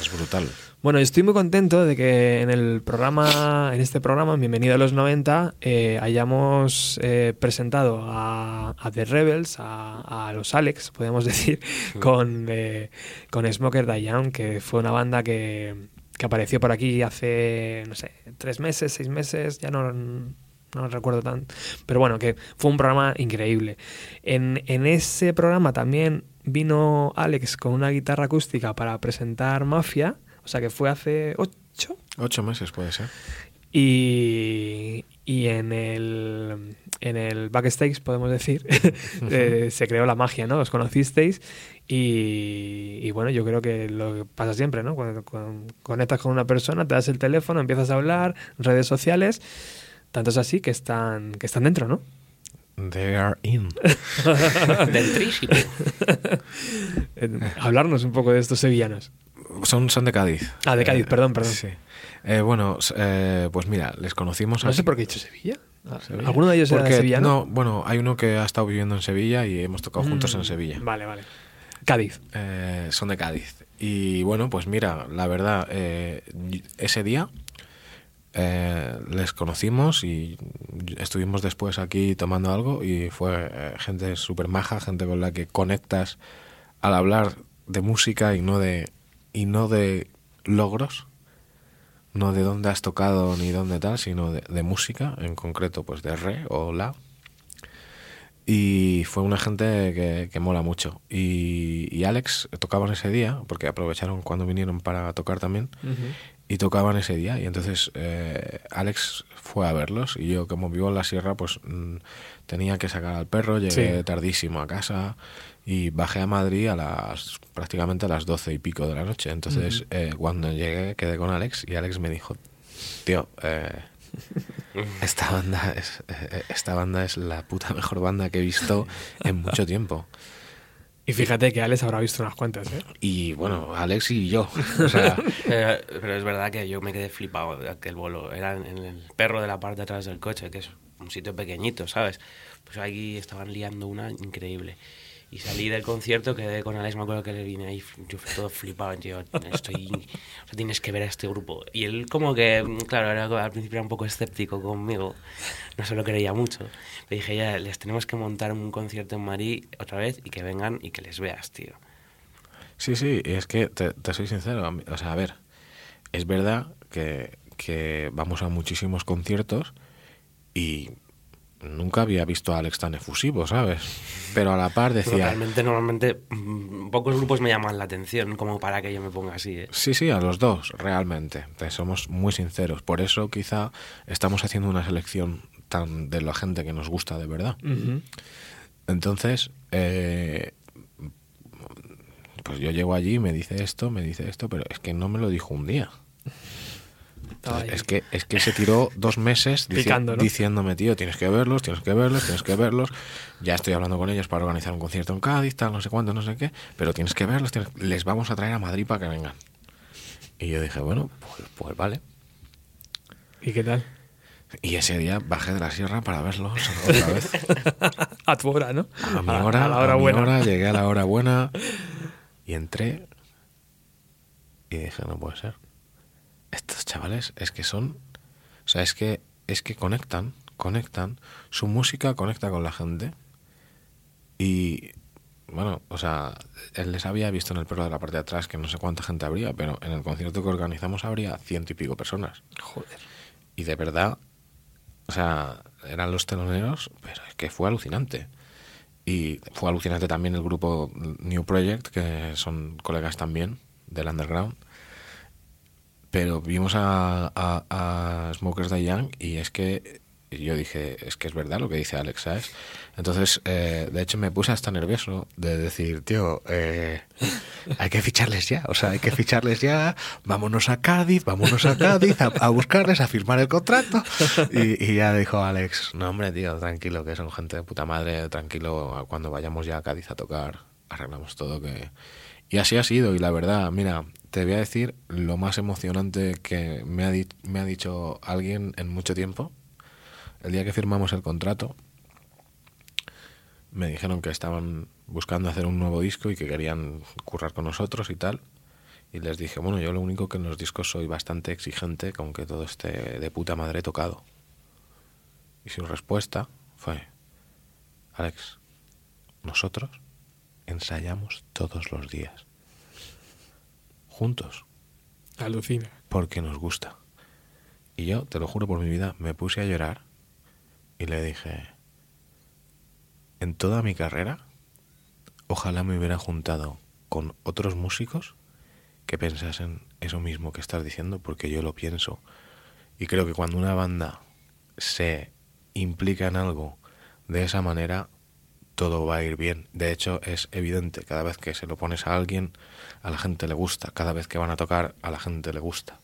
Es brutal. Bueno, estoy muy contento de que en el programa, en este programa, Bienvenido a los 90, eh, hayamos eh, presentado a, a The Rebels, a, a los Alex, podemos decir, con, eh, con Smoker Young, que fue una banda que, que apareció por aquí hace, no sé, tres meses, seis meses, ya no, no recuerdo tanto. Pero bueno, que fue un programa increíble. En, en ese programa también vino Alex con una guitarra acústica para presentar Mafia, o sea que fue hace ocho. Ocho meses puede ser. Y, y en el en el backstage, podemos decir, eh, se creó la magia, ¿no? Os conocisteis y, y bueno, yo creo que lo que pasa siempre, ¿no? Cuando, cuando conectas con una persona, te das el teléfono, empiezas a hablar, redes sociales, tanto es así que están, que están dentro, ¿no? They are in. Dentrísimo. Eh, hablarnos un poco de estos sevillanos. Son, son de Cádiz. Ah, de Cádiz, Eh, perdón, perdón. Sí. Eh, bueno, eh, pues mira, les conocimos No sé por qué he dicho Sevilla. Ah, Sevilla. ¿Alguno de ellos era Porque, sevillano? No, bueno, hay uno que ha estado viviendo en Sevilla y hemos tocado juntos Mm, en Sevilla. Vale, vale. Cádiz. Eh, son de Cádiz. Y bueno, pues mira, la verdad, eh, ese día eh, les conocimos y estuvimos después aquí tomando algo y fue gente súper maja, gente con la que conectas al hablar de música y no de, y no de logros, no de dónde has tocado ni dónde tal, sino de, de música, en concreto pues de re o la. Y fue una gente que, que mola mucho. Y, y Alex tocaban ese día, porque aprovecharon cuando vinieron para tocar también, y tocaban ese día. Y entonces eh, Alex fue a verlos. Y yo, como vivo en la sierra, pues mm, tenía que sacar al perro. Llegué Sí. tardísimo a casa y bajé a Madrid a las prácticamente a las doce y pico de la noche. Entonces, eh, cuando llegué, quedé con Alex y Alex me dijo: Tío, eh, esta banda es eh, esta banda es la puta mejor banda que he visto en mucho tiempo. Y fíjate que Alex habrá visto unas cuantas, ¿eh? Y bueno, Alex y yo. O sea, Pero, pero es verdad que yo me quedé flipado de aquel bolo. Era en, en el perro de la parte de atrás del coche, que es un sitio pequeñito, ¿sabes? Pues ahí estaban liando una increíble. Y salí del concierto, quedé con Alex, me acuerdo que le vine ahí, yo fui todo flipado, tío, estoy, tienes que ver a este grupo. Y él como que, claro, era, al principio era un poco escéptico conmigo, no se lo creía mucho. Le dije, ya, les tenemos que montar un concierto en Madrid otra vez y que vengan y que les veas, tío. sí, sí, es que te, te soy sincero. O sea, a ver, es verdad que, que vamos a muchísimos conciertos y nunca había visto a Alex tan efusivo, ¿sabes? Pero a la par Pero decía... realmente, normalmente, mm, pocos grupos me llaman la atención como para que yo me ponga así, ¿eh? Sí, sí, a los dos, realmente. Te somos muy sinceros. Por eso quizá estamos haciendo una selección tan de la gente que nos gusta de verdad. Entonces, eh, pues yo llego allí, me dice esto, me dice esto, pero es que no me lo dijo un día. Es que, es que se tiró dos meses dici- Picando, ¿no? diciéndome, tío, tienes que verlos, tienes que verlos, tienes que verlos. Ya estoy hablando con ellos para organizar un concierto en Cádiz, tal, no sé cuánto, no sé qué, pero tienes que verlos, tienes- les vamos a traer a Madrid para que vengan. Y yo dije, bueno, pues, pues vale. ¿Y qué tal? Y ese día bajé de la sierra para verlos otra vez. A tu hora, ¿no? A mi hora, a la hora a mi buena. hora, llegué a la hora buena y entré y dije, no puede ser. Estos chavales es que son, o sea, es que es que conectan conectan, su música conecta con la gente y bueno, o sea, él les había visto en el perro de la parte de atrás que no sé cuánta gente habría, pero en el concierto que organizamos habría ciento y pico personas. Joder. Y de verdad, o sea, eran los teloneros, pero es que fue alucinante. Y fue alucinante también el grupo New Project, que son colegas también del underground. Pero vimos a, a, Smokers Die Young y es que yo dije, es que es verdad lo que dice Alex, ¿sabes? Entonces, eh, de hecho, me puse hasta nervioso de decir, tío, eh, hay que ficharles ya, o sea, hay que ficharles ya, vámonos a Cádiz, vámonos a Cádiz a, a buscarles, a firmar el contrato. Y, y ya dijo Alex, no, hombre, tío, tranquilo, que son gente de puta madre, tranquilo, cuando vayamos ya a Cádiz a tocar, arreglamos todo, que... Y así ha sido, y la verdad, mira, te voy a decir lo más emocionante que me ha, di- me ha dicho alguien en mucho tiempo. El día que firmamos el contrato, me dijeron que estaban buscando hacer un nuevo disco y que querían currar con nosotros y tal. Y les dije, bueno, yo lo único que en los discos soy bastante exigente con que todo esté de puta madre tocado. Y su respuesta fue, Alex, nosotros ensayamos todos los días. Juntos Alucina. porque nos gusta. Y yo, te lo juro por mi vida, me puse a llorar y le dije, en toda mi carrera, ojalá me hubiera juntado con otros músicos que pensasen eso mismo que estás diciendo, porque yo lo pienso. Y creo que cuando una banda se implica en algo de esa manera, todo va a ir bien. De hecho, es evidente, cada vez que se lo pones a alguien, a la gente le gusta. Cada vez que van a tocar, a la gente le gusta.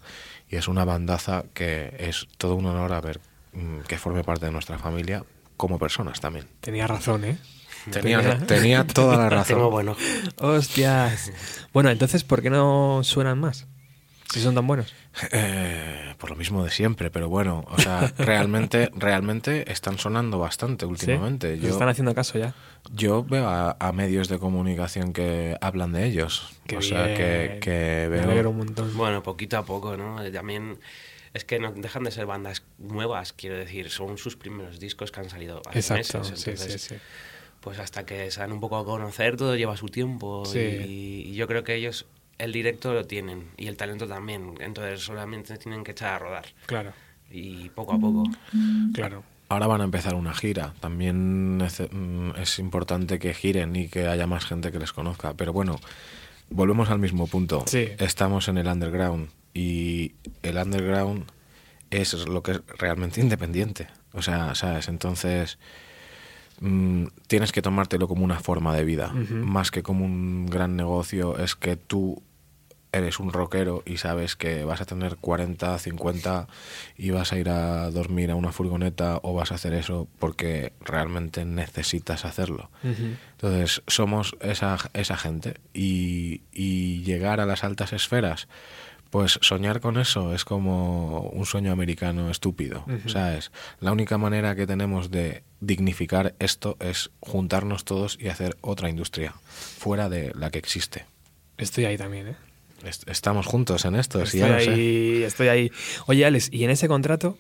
Y es una bandaza que es todo un honor a ver mm, que forme parte de nuestra familia como personas también. Tenía razón, ¿eh? Tenía, tenía toda la razón. Tengo bueno. Hostias. Bueno, entonces, ¿por qué no suenan más? Si son tan buenos. Eh, por lo mismo de siempre, pero bueno, o sea, realmente, realmente están sonando bastante últimamente. ¿Sí? Yo, están haciendo caso ya. yo veo a, a medios de comunicación que hablan de ellos. Qué o sea, bien. que, que Me alegro veo... un montón. Bueno, poquito a poco, ¿no? También es que no dejan de ser bandas nuevas, quiero decir, son sus primeros discos que han salido hace Exacto, meses. sí, Entonces, sí, sí. pues hasta que se dan un poco a conocer, todo lleva su tiempo. Sí. Y, y yo creo que ellos el directo lo tienen y el talento también. Entonces solamente tienen que echar a rodar. Claro, Y poco a poco. claro. Ahora van a empezar una gira. También es, mm, es importante que giren y que haya más gente que les conozca. Pero bueno, volvemos al mismo punto. Sí. Estamos en el underground y el underground es lo que es realmente independiente. O sea, ¿sabes? Entonces mm, tienes que tomártelo como una forma de vida, más que como un gran negocio. Es que tú eres un rockero y sabes que vas a tener 40, 50 y vas a ir a dormir a una furgoneta o vas a hacer eso porque realmente necesitas hacerlo. Entonces, somos esa, esa gente y, y llegar a las altas esferas, pues soñar con eso es como un sueño americano estúpido, Ujú. ¿sabes? La única manera que tenemos de dignificar esto es juntarnos todos y hacer otra industria fuera de la que existe. Estoy ahí también, ¿eh? Est- Estamos juntos en esto, sí, Estoy lo sé. ahí, estoy ahí. Oye, Alex, ¿y en ese contrato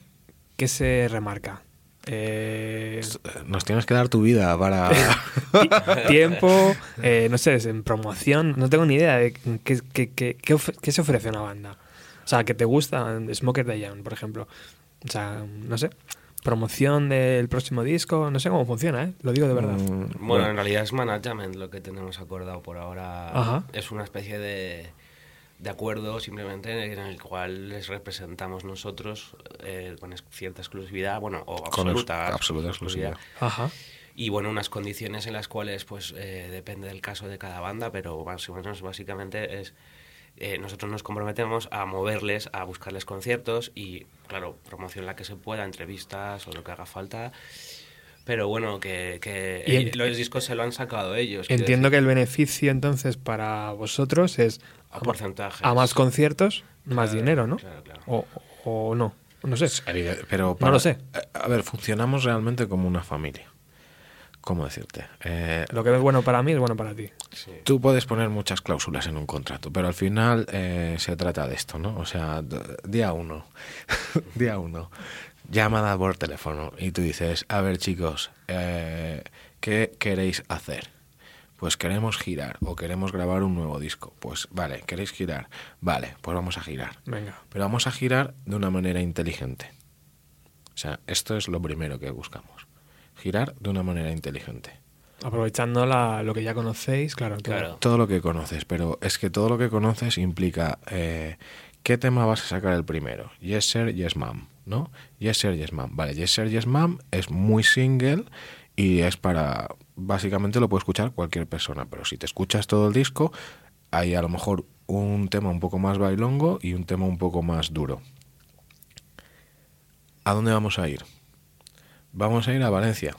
qué se remarca? Eh, Nos tienes que dar tu vida para... ti- tiempo, eh, no sé, en promoción, no tengo ni idea de qué, qué- qué- qué of- qué se ofrece a una banda. O sea, que te gusta Smoker Young, por ejemplo. O sea, no sé, promoción del próximo disco, no sé cómo funciona, ¿eh? Lo digo de verdad. Mm, Bueno, en realidad es management lo que tenemos acordado por ahora. Ajá. Es una especie de, de acuerdo simplemente en el cual les representamos nosotros eh, con cierta exclusividad, bueno, o Con ex- absoluta, absoluta exclusividad. Ajá. Y bueno, unas condiciones en las cuales, pues, eh, depende del caso de cada banda, pero más o menos, básicamente es. eh, nosotros nos comprometemos a moverles, a buscarles conciertos y, claro, promoción la que se pueda, entrevistas o lo que haga falta. Pero bueno, que, que Y en- eh, los discos se lo han sacado ellos. Entiendo que el beneficio entonces para vosotros es A porcentajes. a más conciertos, más dinero, ¿no? claro, claro. O, o no, no sé. Pero No lo sé. A ver, funcionamos realmente como una familia. ¿Cómo decirte? Eh, Lo que es bueno para mí es bueno para ti. Sí. Tú puedes poner muchas cláusulas en un contrato, pero al final eh, se trata de esto, ¿no? O sea, día uno, día uno, llamada por teléfono y tú dices, a ver chicos, eh, ¿qué queréis hacer? Pues queremos girar o queremos grabar un nuevo disco. Pues vale, ¿queréis girar? Vale, pues vamos a girar. Venga. Pero vamos a girar de una manera inteligente. O sea, esto es lo primero que buscamos. Girar de una manera inteligente. Aprovechando la- lo que ya conocéis, claro. todo. Claro. Todo lo que conoces, pero es que todo lo que conoces implica eh, qué tema vas a sacar el primero. Yes sir, yes ma'am, ¿no? Yes sir, yes ma'am. Vale, yes sir, yes ma'am es muy single y es para básicamente lo puede escuchar cualquier persona, pero si te escuchas todo el disco hay a lo mejor un tema un poco más bailongo y un tema un poco más duro. ¿A dónde vamos a ir? Vamos a ir a Valencia.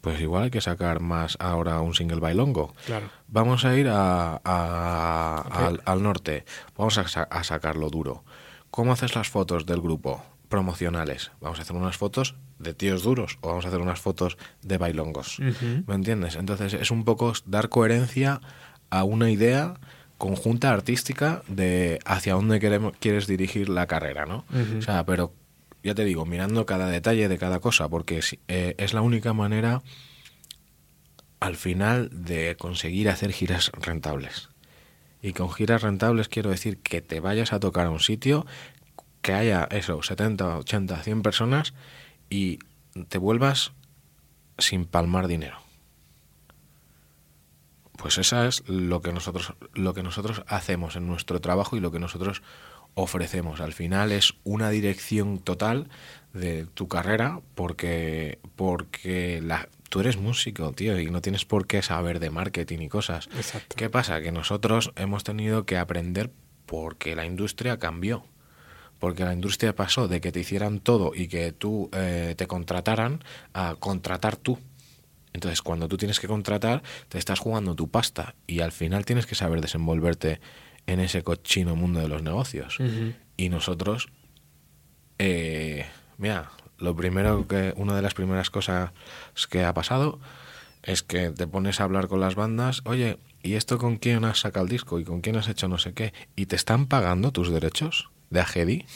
Pues igual hay que sacar más ahora un single bailongo. Claro. Vamos a ir a- a- al, al norte. Vamos a, a sacarlo duro. ¿Cómo haces las fotos del grupo promocionales? Vamos a hacer unas fotos de tíos duros o vamos a hacer unas fotos de bailongos. ¿Me entiendes? Entonces es un poco dar coherencia a una idea conjunta artística de hacia dónde queremos, quieres dirigir la carrera, ¿no? O sea, pero ya te digo, mirando cada detalle de cada cosa, porque eh, es la única manera al final de conseguir hacer giras rentables. Y con giras rentables quiero decir que te vayas a tocar a un sitio, que haya eso, 70, 80, 100 personas y te vuelvas sin palmar dinero. Pues esa es lo que nosotros lo que nosotros hacemos en nuestro trabajo y lo que nosotros ofrecemos. Al final es una dirección total de tu carrera porque porque la, tú eres músico, tío, y no tienes por qué saber de marketing y cosas. Exacto. ¿Qué pasa? Que nosotros hemos tenido que aprender porque la industria cambió. Porque la industria pasó de que te hicieran todo y que tú eh, te contrataran a contratar tú. Entonces, cuando tú tienes que contratar, te estás jugando tu pasta y al final tienes que saber desenvolverte en ese cochino mundo de los negocios. Y nosotros, eh, mira, lo primero que, una de las primeras cosas que ha pasado es que te pones a hablar con las bandas, oye, ¿y esto con quién has sacado el disco? ¿Y con quién has hecho no sé qué? ¿Y te están pagando tus derechos de Agedi?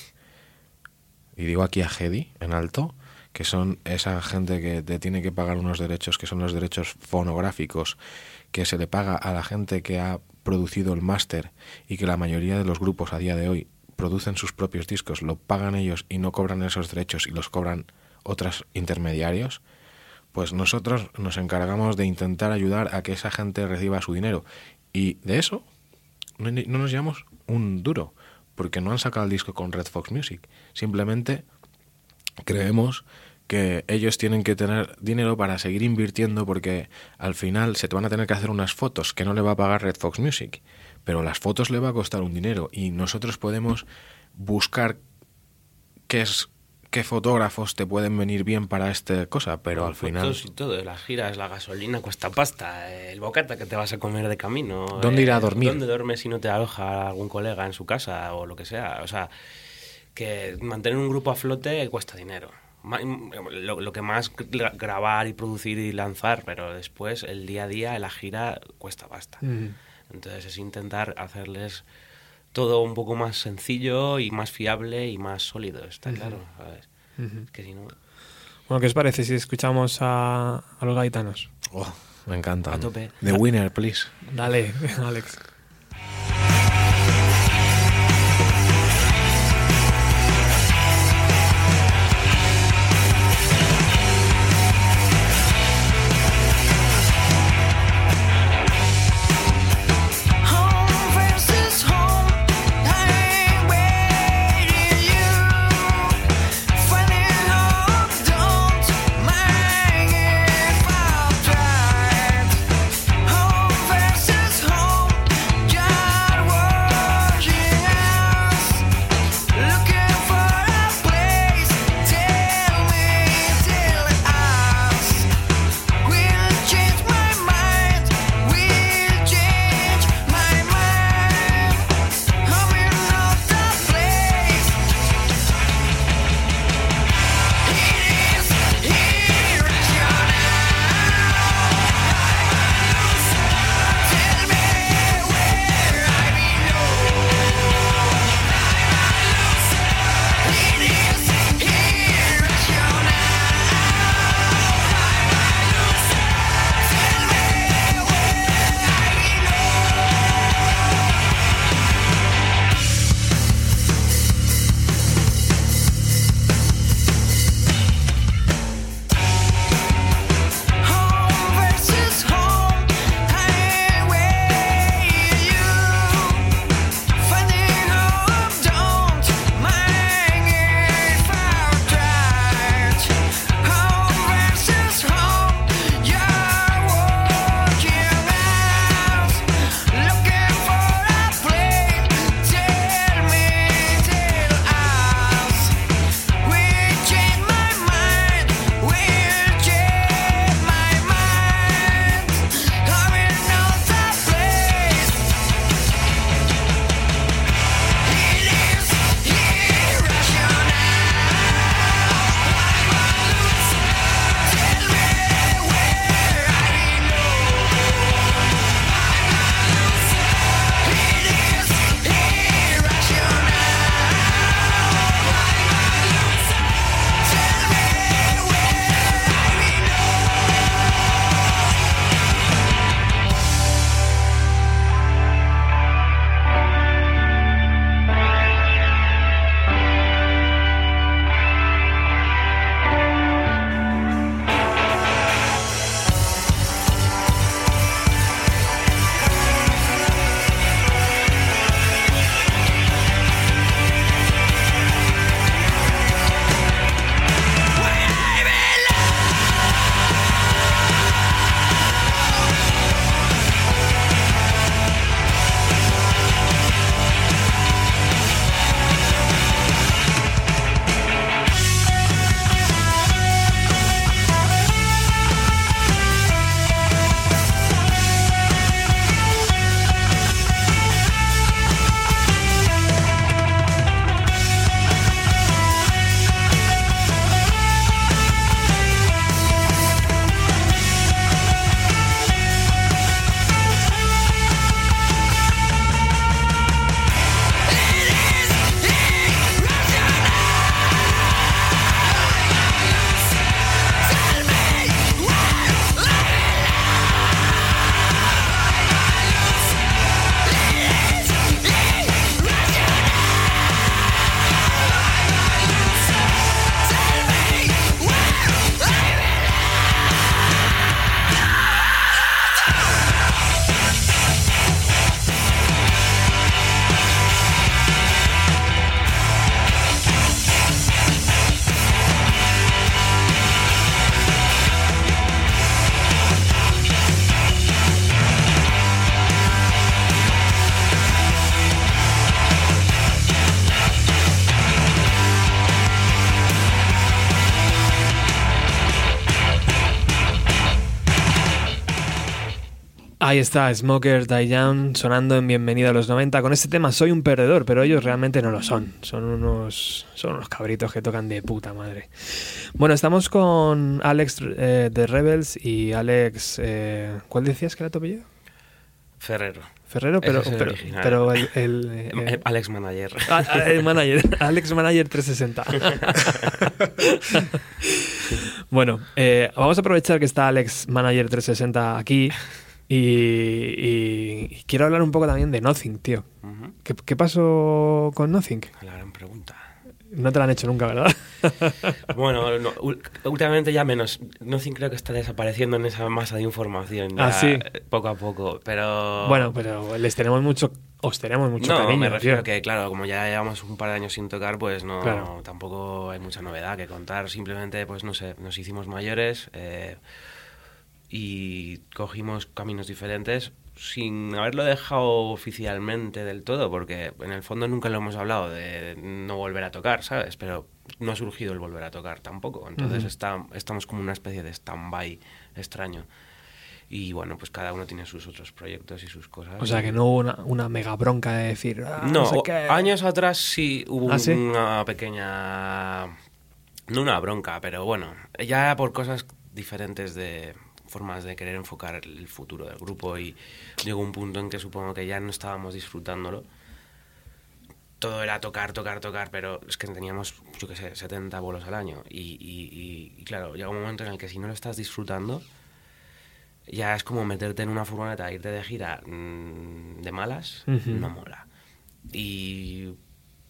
Y digo aquí Agedi, en alto, que son esa gente que te tiene que pagar unos derechos que son los derechos fonográficos, que se le paga a la gente que ha producido el máster y que la mayoría de los grupos a día de hoy producen sus propios discos, lo pagan ellos y no cobran esos derechos y los cobran otros intermediarios, pues nosotros nos encargamos de intentar ayudar a que esa gente reciba su dinero. Y de eso no, no nos llevamos un duro, porque no han sacado el disco con Red Fox Music. Simplemente creemos que ellos tienen que tener dinero para seguir invirtiendo porque al final se te van a tener que hacer unas fotos que no le va a pagar Red Fox Music, pero las fotos le va a costar un dinero y nosotros podemos buscar qué es qué fotógrafos te pueden venir bien para esta cosa, pero al final Fotos y todo, las giras, la gasolina cuesta pasta, el bocata que te vas a comer de camino. ¿Dónde ir a eh, dormir? ¿Dónde duermes si no te aloja algún colega en su casa o lo que sea? O sea, que mantener un grupo a flote cuesta dinero. Ma- Lo, lo que más gra- grabar y producir y lanzar, pero después el día a día, la gira, cuesta pasta. Ujú. Entonces es intentar hacerles todo un poco más sencillo y más fiable y más sólido, está claro, ¿sabes? Ujú. Que si no... Bueno, ¿qué os parece si escuchamos a, a los gaitanos? oh, me encanta. A tope. The winner, please. Dale, Alex. Ahí está, Smoker Die Young sonando en Bienvenido a los 90 con este tema Soy un perdedor, pero ellos realmente no lo son. Son unos, son unos cabritos que tocan de puta madre. Bueno, estamos con Alex eh, de Rebels y Alex... eh, ¿Cuál decías que era tu apellido? Ferrero. Ferrero, pero, es el pero, el, el, eh, Eh, Alex Manager. Ah, ah, el manager, Alex Manager 360. bueno, eh, vamos a aprovechar que está Alex Manager 360 aquí y, y- y quiero hablar un poco también de Nothing, tío. ¿Qué, qué pasó con Nothing? La gran pregunta. No te la han hecho nunca, ¿verdad? Bueno, no, últimamente ya menos. Nothing creo que está desapareciendo en esa masa de información. ya, Ah, sí. Poco a poco, pero... Bueno, pero les tenemos mucho, os tenemos mucho no, cariño. me refiero tío. a que, claro, como ya llevamos un par de años sin tocar, pues no, Claro. tampoco hay mucha novedad que contar. Simplemente, pues no sé, nos hicimos mayores eh, y cogimos caminos diferentes sin haberlo dejado oficialmente del todo, porque en el fondo nunca lo hemos hablado de no volver a tocar, ¿sabes? Pero no ha surgido el volver a tocar tampoco. Entonces Ujú. está, estamos como una especie de stand-by extraño. Y bueno, pues cada uno tiene sus otros proyectos y sus cosas. O sea, que no hubo una, una mega bronca de decir... "Ah, no, sé o- qué". años atrás sí hubo ¿Ah, sí? una pequeña. No una bronca, pero bueno, ya por cosas diferentes de formas de querer enfocar el futuro del grupo y llegó un punto en que supongo que ya no estábamos disfrutándolo. Todo era tocar, tocar, tocar, pero es que teníamos, yo qué sé, 70 bolos al año. Y, y- y- y claro, llega un momento en el que si no lo estás disfrutando, ya es como meterte en una furgoneta, e irte de gira mm, de malas, no mola. Y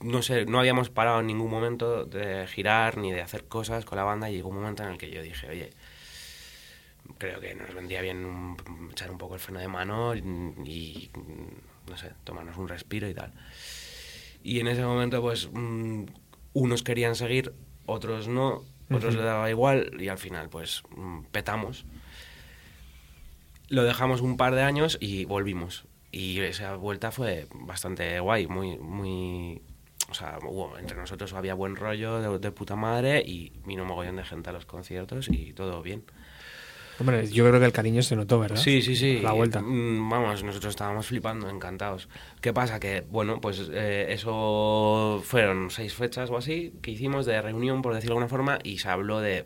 no sé, no habíamos parado en ningún momento de girar ni de hacer cosas con la banda y llegó un momento en el que yo dije, oye, creo que nos vendría bien un- echar un poco el freno de mano y, y, no sé, tomarnos un respiro y tal. Y en ese momento, pues, mm, unos querían seguir, otros no, otros Ujú. le daba igual y al final, pues, mm, petamos. Lo dejamos un par de años y volvimos. Y esa vuelta fue bastante guay, muy, muy... O sea, hubo- entre nosotros había buen rollo de, de puta madre y vino un mogollón de gente a los conciertos y todo bien. Hombre, yo creo que el cariño se notó, ¿verdad? Sí, sí, sí. La vuelta. Mm, Vamos, nosotros estábamos flipando, encantados. ¿Qué pasa? Que, bueno, pues eh, eso fueron seis fechas o así que hicimos de reunión, por decirlo de alguna forma, y se habló de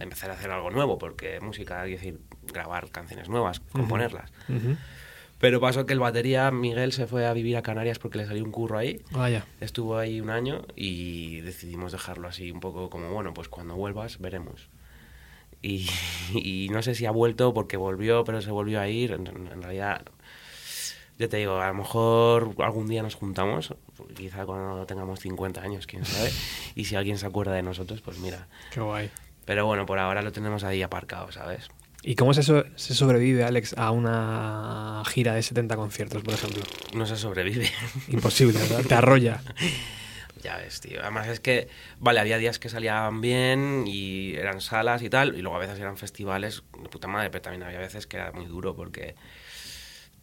empezar a hacer algo nuevo, porque música, es decir, grabar canciones nuevas, componerlas. Ujú. Pero pasó que el batería, Miguel, se fue a vivir a Canarias porque le salió un curro ahí. Vaya. Estuvo ahí un año y decidimos dejarlo así un poco como, bueno, pues cuando vuelvas veremos. Y, y no sé si ha vuelto porque volvió, pero se volvió a ir. En, en realidad, ya te digo, a lo mejor algún día nos juntamos, quizá cuando tengamos 50 años, quién sabe. Y si alguien se acuerda de nosotros, pues mira. Qué guay. Pero bueno, por ahora lo tenemos ahí aparcado, ¿sabes? ¿Y cómo se, so- se sobrevive, Alex, a una gira de 70 conciertos, por ejemplo? No se sobrevive. Imposible, ¿verdad? Te arrolla. Ya ves, tío. Además es que, vale, había días que salían bien y eran salas y tal, y luego a veces eran festivales de puta madre, pero también había veces que era muy duro porque,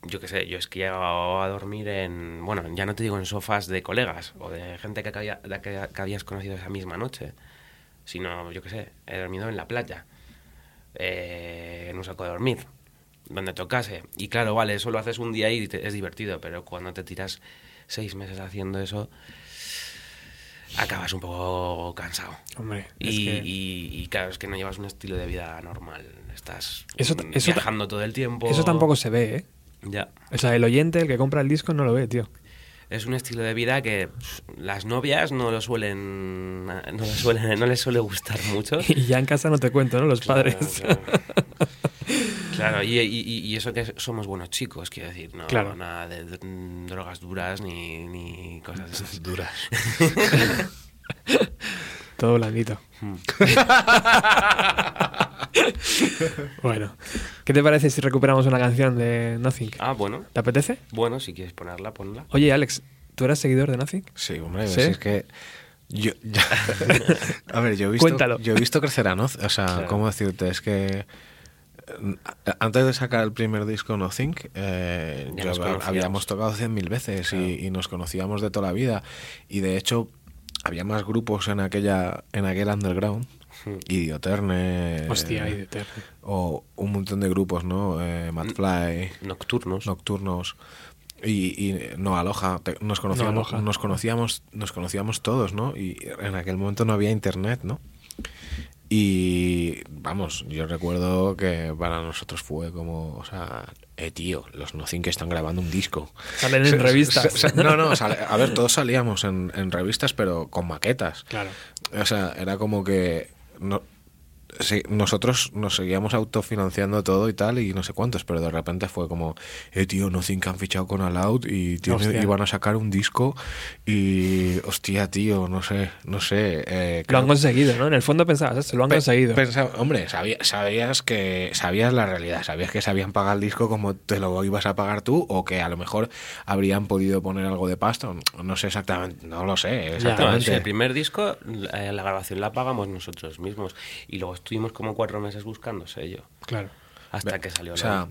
yo qué sé, yo es que llegaba a dormir en, bueno, ya no te digo en sofás de colegas o de gente que, había- que, habías conocido esa misma noche, sino, yo qué sé, he dormido en la playa, eh, en un saco de dormir, donde tocase. Y claro, vale, eso lo haces un día y es divertido, pero cuando te tiras seis meses haciendo eso, acabas un poco cansado. Hombre, es Y, que- y- y claro, es que no llevas un estilo de vida normal. Estás Eso- eso viajando todo el tiempo. eso tampoco se ve, ¿eh? Ya. O sea, el oyente, el que compra el disco, no lo ve, tío. Es un estilo de vida que las novias no lo suelen. No, lo suelen, no les suele gustar mucho. Y ya en casa no te cuento, ¿no? Los padres. Claro, claro. Claro, y, y- y eso que somos buenos chicos, quiero decir, no Claro. nada de dr- drogas duras ni, ni cosas esas. Duras. Todo blandito. Mm. Bueno, ¿qué te parece si recuperamos una canción de Nothing? Ah, bueno, ¿Te apetece? bueno, si quieres ponerla, ponla. Oye, Alex, ¿tú eras seguidor de Nothing? Sí, hombre, ¿Sí? si es que yo, ya- a ver, yo he visto, Cuéntalo. yo he visto crecer a Noz, o sea, Claro. ¿cómo decirte? Es que antes de sacar el primer disco eh, yo nos hab- conocíamos. habíamos tocado cien mil veces y- Claro. y, nos conocíamos de toda la vida y de hecho había más grupos en aquella en aquel underground Idioterne. Hostia, ter- O un montón de grupos, ¿no? Eh, Madfly, Nocturnos. Nocturnos. Y, y no aloja nos conocíamos No Aloha. nos conocíamos nos conocíamos todos no y en aquel momento no había internet no y vamos yo recuerdo que para nosotros fue como o sea eh tío los Nothing que están grabando un disco Salen en revistas. no no sale- a ver todos salíamos en, en revistas pero con maquetas Claro. o sea, era como que no, sí, nosotros nos seguíamos autofinanciando todo y tal, y no sé cuántos, pero de repente fue como, eh, tío, Nothing que han fichado con Aloud y tiene- iban a sacar un disco y, hostia, tío, no sé, no sé. eh, Lo han conseguido, ¿no? En el fondo pensabas, "Esto, lo han Pe- conseguido. pensa- hombre, sabía- sabías que sabías la realidad, sabías que sabían pagar el disco como te lo ibas a pagar tú o que a lo mejor habrían podido poner algo de pasta, no sé exactamente, no lo sé No, exactamente. el primer disco, eh, la grabación la pagamos nosotros mismos. Y luego estuvimos como cuatro meses buscando sello. Claro. Hasta que salió O la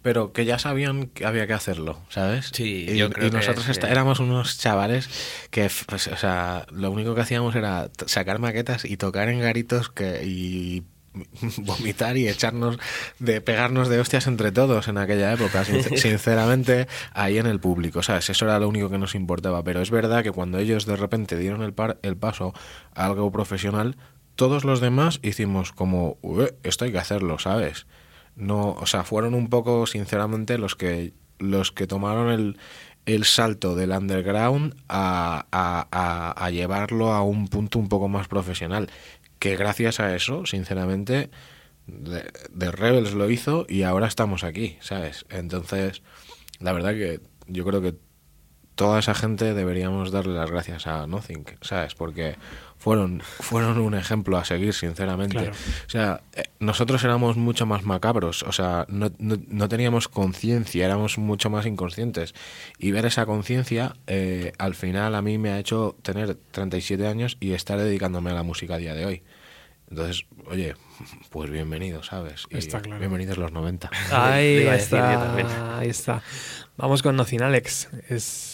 pero que ya sabían que había que hacerlo, ¿sabes? Sí, y, yo creo y que nosotros esta- éramos unos chavales que, pues, o sea, lo único que hacíamos era sacar maquetas y tocar en garitos que, y vomitar y echarnos de pegarnos de hostias entre todos en aquella época Sin- sinceramente ahí en el público sabes eso era lo único que nos importaba pero es verdad que cuando ellos de repente dieron el, par- el paso a algo profesional todos los demás hicimos como "Ué, esto hay que hacerlo sabes no o sea fueron un poco sinceramente los que los que tomaron el el salto del underground a, a- a- a llevarlo a un punto un poco más profesional que gracias a eso sinceramente de Rebels lo hizo y ahora estamos aquí sabes entonces la verdad que yo creo que toda esa gente deberíamos darle las gracias a Nothing, ¿sabes? Porque fueron, fueron un ejemplo a seguir, sinceramente. Claro. O sea, eh, nosotros éramos mucho más macabros, o sea, no, no- no teníamos conciencia, éramos mucho más inconscientes. Y ver esa conciencia, eh, al final a mí me ha hecho tener 37 años y estar dedicándome a la música a día de hoy. Entonces, oye, pues bienvenido, ¿sabes? Y Está claro. Bienvenidos los 90. Ahí está. Ahí está. Vamos con Nocin Alex. Es...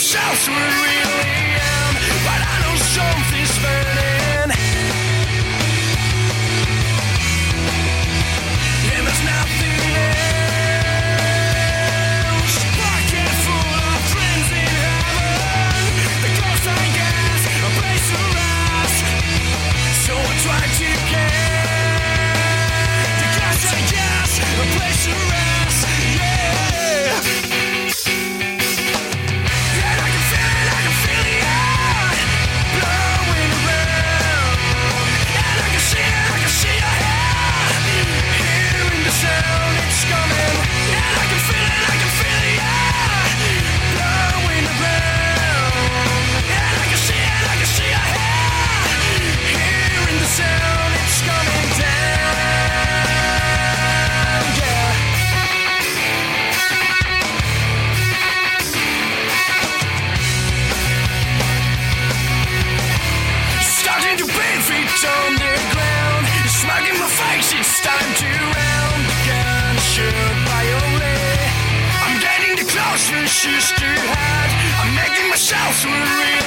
myself who I really am. But I know something's burning. I'm making myself so real.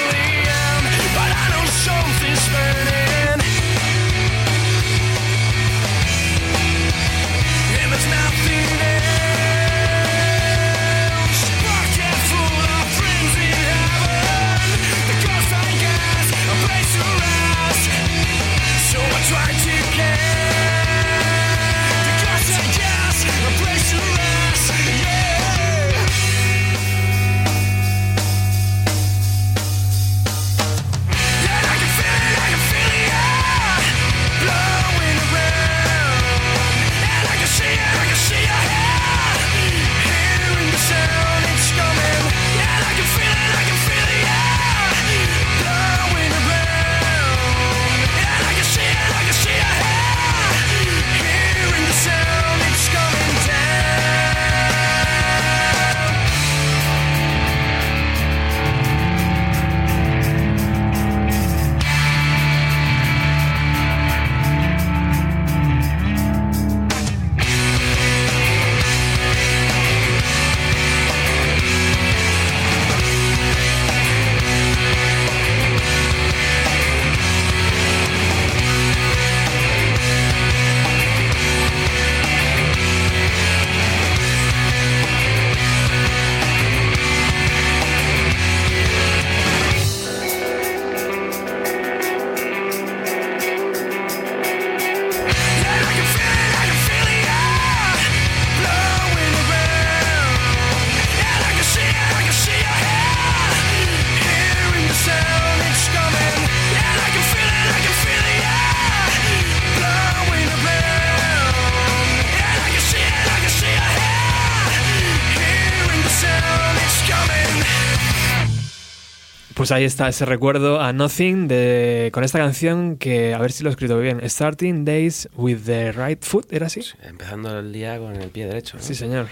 Pues ahí está ese recuerdo a Nothing de, con esta canción que, a ver si lo he escrito bien, Starting Days with the Right Foot, ¿era así? Empezando el día con el pie derecho. ¿no? Sí, señor.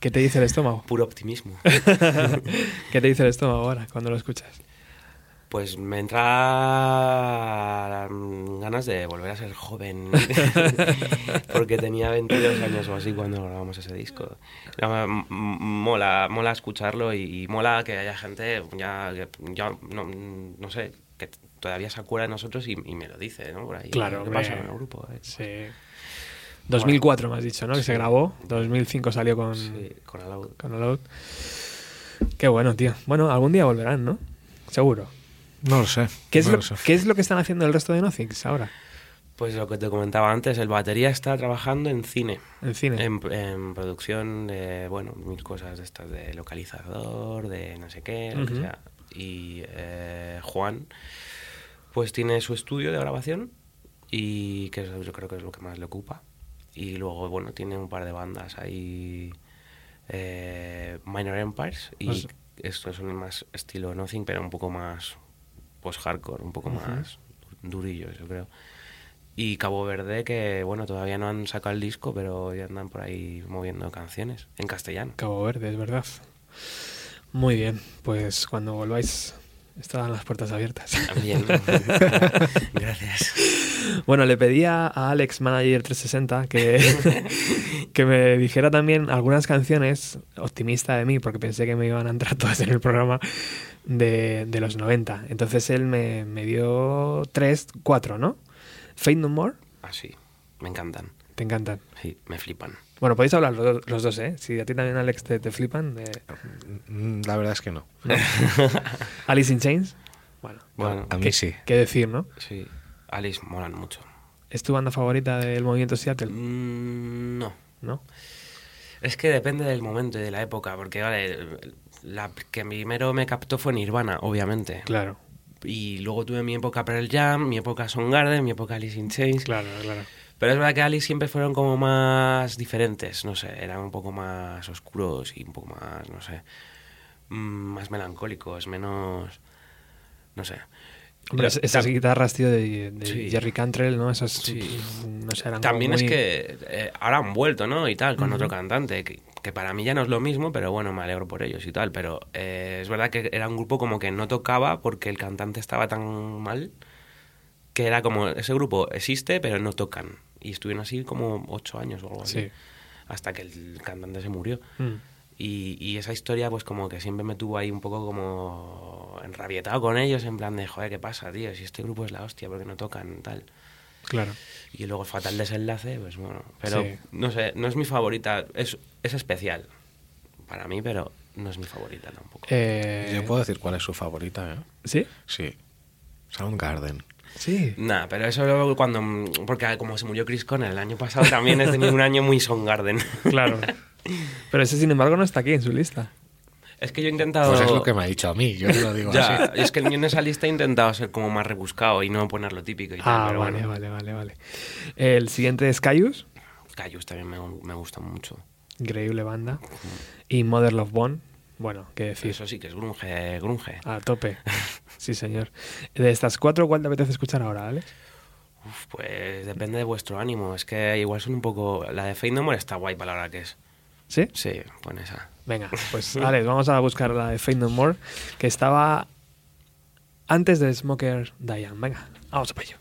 ¿Qué te dice el estómago? Puro optimismo. ¿Qué te dice el estómago ahora cuando lo escuchas? Pues me entra mm, ganas de volver a ser joven. Porque tenía 22 años o así cuando grabamos ese disco. No, m- m- mola, mola escucharlo y, y mola que haya gente, ya, que- ya no, no sé, que todavía se acuerda de nosotros y, y me lo dice, ¿no? Por ahí. Claro, ¿Qué pasa en el grupo? eh? Sí. 2004 me has dicho, ¿no? Que se grabó. 2005 salió con, Sí, con Aloud. con Aloud. Qué bueno, tío. Bueno, algún día volverán, ¿no? Seguro. No lo sé. ¿Qué es, no lo, lo sé. ¿Qué es lo que están haciendo el resto de Nothings ahora? Pues lo que te comentaba antes, el batería está trabajando en cine. En cine. En, en producción de, bueno, mil cosas de estas, de localizador, de no sé qué, lo que sea. Y eh, Juan, pues tiene su estudio de grabación y que es- yo creo que es lo que más le ocupa. Y luego, bueno, tiene un par de bandas ahí, eh, Minor Empires, y Pues- estos son más estilo Nothing, pero un poco más, pues hardcore, un poco más durillos, yo creo. Y Cabo Verde, que bueno, todavía no han sacado el disco, pero ya andan por ahí moviendo canciones en castellano. Cabo Verde, es verdad. Muy bien, pues cuando volváis estarán las puertas abiertas. También. Gracias. Bueno, le pedí a Alex Manager 360 que, que me dijera también algunas canciones, optimista de mí, porque pensé que me iban a entrar todas en el programa, de, de los 90. Entonces él me, me dio tres, cuatro, ¿no? Fate No More, Así, me encantan. te encantan. Sí, me flipan. Bueno, podéis hablar los, los dos, ¿eh? Si a ti también, Alex, te, te flipan. eh, Mm, La verdad es que no. Alice in Chains, bueno, Bueno, A mí ¿qué, sí. qué decir, no? sí, Alice molan mucho. ¿Es tu banda favorita del movimiento Seattle? Mm, no. ¿No? Es que depende del momento y de la época, porque vale, la que primero me captó fue Nirvana, obviamente. Claro, Y luego tuve mi época Pearl Jam, mi época Soundgarden, mi época Alice in Chains. claro, claro. Pero es verdad que Alice siempre fueron como más diferentes, no sé, eran un poco más oscuros y un poco más, no sé, mm, más melancólicos, menos, no sé. Hombre, es- esas guitarras, tío, de, de Sí. Jerry Cantrell, ¿no? Esas, Sí. no sé, eran También es muy- que eh, ahora han vuelto, ¿no? Y tal, con otro cantante, que, que para mí ya no es lo mismo, pero bueno, me alegro por ellos y tal. Pero eh, es verdad que era un grupo como que no tocaba porque el cantante estaba tan mal que era como, ese grupo existe, pero no tocan. Y estuvieron así como ocho años o algo así. Sí. Hasta que el cantante se murió. Mm. Y, y esa historia, pues como que siempre me tuvo ahí un poco como enrabietado con ellos, en plan de, joder, ¿qué pasa, tío? Si este grupo es la hostia, porque no tocan? Tal. Claro. Y luego el fatal desenlace, pues bueno. Pero Sí. no sé, no es mi favorita. Es, es especial para mí, pero no es mi favorita tampoco. Eh, Yo puedo decir cuál es su favorita, ¿eh? ¿Sí? Sí. Soundgarden. Sí. Nah, pero eso luego cuando. Porque como se murió Chris Conner el año pasado, también he tenido un año muy Soundgarden. Claro. Pero ese, sin embargo, no está aquí en su lista. es que yo he intentado. Pues es lo que me ha dicho a mí, yo te lo digo Ya, así. es que yo en esa lista he intentado ser como más rebuscado y no poner lo típico y tal. Ah, pero vale, bueno. vale, vale, vale. El siguiente es Caius, Cayus también me, me gusta mucho. increíble banda. Y Mother Love Bone, bueno, qué decir. Eso sí que es grunge, grunge. A tope. Sí, señor. De estas cuatro, ¿cuál te apetece escuchar ahora, Alex? Uf, pues depende de vuestro ánimo. Es que igual son un poco. La de Fate No More está guay para la hora que es. ¿Sí? Sí, pon esa. Venga, pues Alex, vamos a buscar la de Fate No More, que estaba antes de Smoker Diane. Venga, vamos a ello.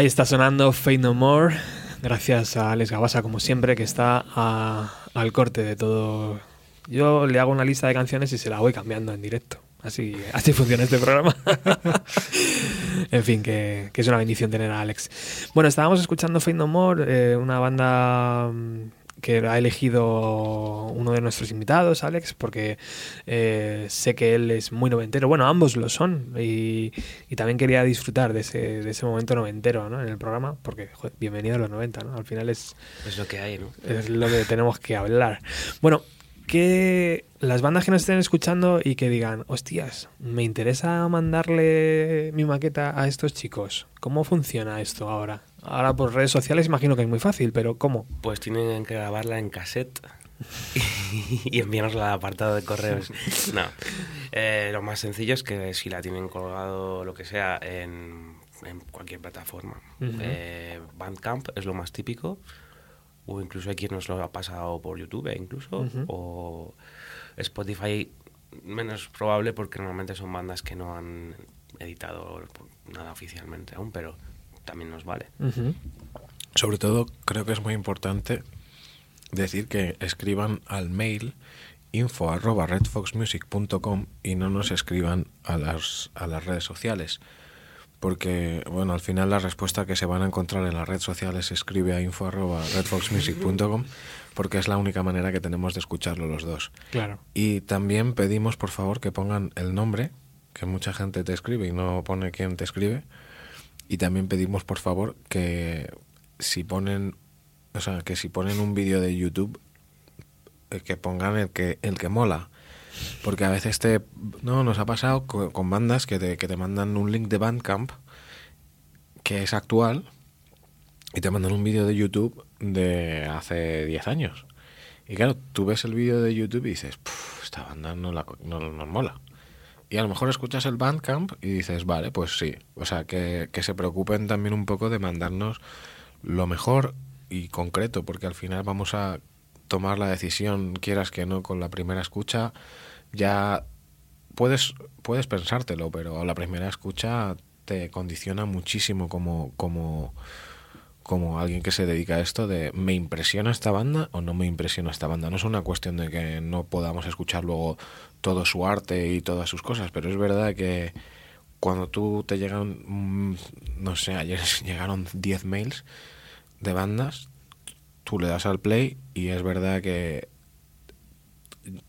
Ahí está sonando Fade No More. Gracias a Alex Gabasa, como siempre, que está al corte de todo. Yo le hago una lista de canciones y se la voy cambiando en directo. Así, así funciona este programa. en fin, que, que es una bendición tener a Alex. Bueno, estábamos escuchando Fade No More, eh, una banda mm, que ha elegido uno de nuestros invitados, Alex, porque eh, sé que él es muy noventero. Bueno, ambos lo son. Y, y también quería disfrutar de ese, de ese momento noventero ¿no? en el programa, porque joder, bienvenido a los 90, ¿no? Al final es, Es lo que hay, ¿no? es lo que tenemos que hablar. Bueno, que las bandas que nos estén escuchando y que digan, hostias, me interesa mandarle mi maqueta a estos chicos. ¿Cómo funciona esto ahora? Ahora por redes sociales imagino que es muy fácil, pero ¿cómo? Pues tienen que grabarla en cassette y enviárnosla al apartado de correos. No. Eh, lo más sencillo es que si la tienen colgado, lo que sea, en, en cualquier plataforma. Eh, Bandcamp es lo más típico. O incluso hay quien nos lo ha pasado por YouTube, eh, incluso. O Spotify, menos probable porque normalmente son bandas que no han editado nada oficialmente aún, pero también nos vale. Sobre todo, creo que es muy importante decir que escriban al mail info arroba redfoxmusic.com y no nos escriban a las, a las redes sociales. Porque, bueno, al final la respuesta que se van a encontrar en las redes sociales escribe a info arroba redfoxmusic.com porque es la única manera que tenemos de escucharlo los dos. Claro. Y también pedimos, por favor, que pongan el nombre, que mucha gente te escribe y no pone quién te escribe. Y también pedimos, por favor, que si ponen, o sea, que si ponen un vídeo de YouTube, eh, que pongan el que, el que mola. Porque a veces te, no, nos ha pasado co- con, bandas que te, que te mandan un link de Bandcamp que es actual y te mandan un vídeo de YouTube de hace 10 años. Y claro, tú ves el vídeo de YouTube y dices, "Puf, esta banda no, la, no nos mola. Y a lo mejor escuchas el Bandcamp y dices, vale, pues sí. O sea, que, que se preocupen también un poco de mandarnos lo mejor y concreto, porque al final vamos a tomar la decisión, quieras que no, con la primera escucha. Ya puedes, puedes pensártelo, pero la primera escucha te condiciona muchísimo como, como, como alguien que se dedica a esto de me impresiona esta banda o no me impresiona esta banda. No es una cuestión de que no podamos escuchar luego todo su arte y todas sus cosas, pero es verdad que cuando tú te llegan, mm, no sé, ayer llegaron 10 mails de bandas, tú le das al play y es verdad que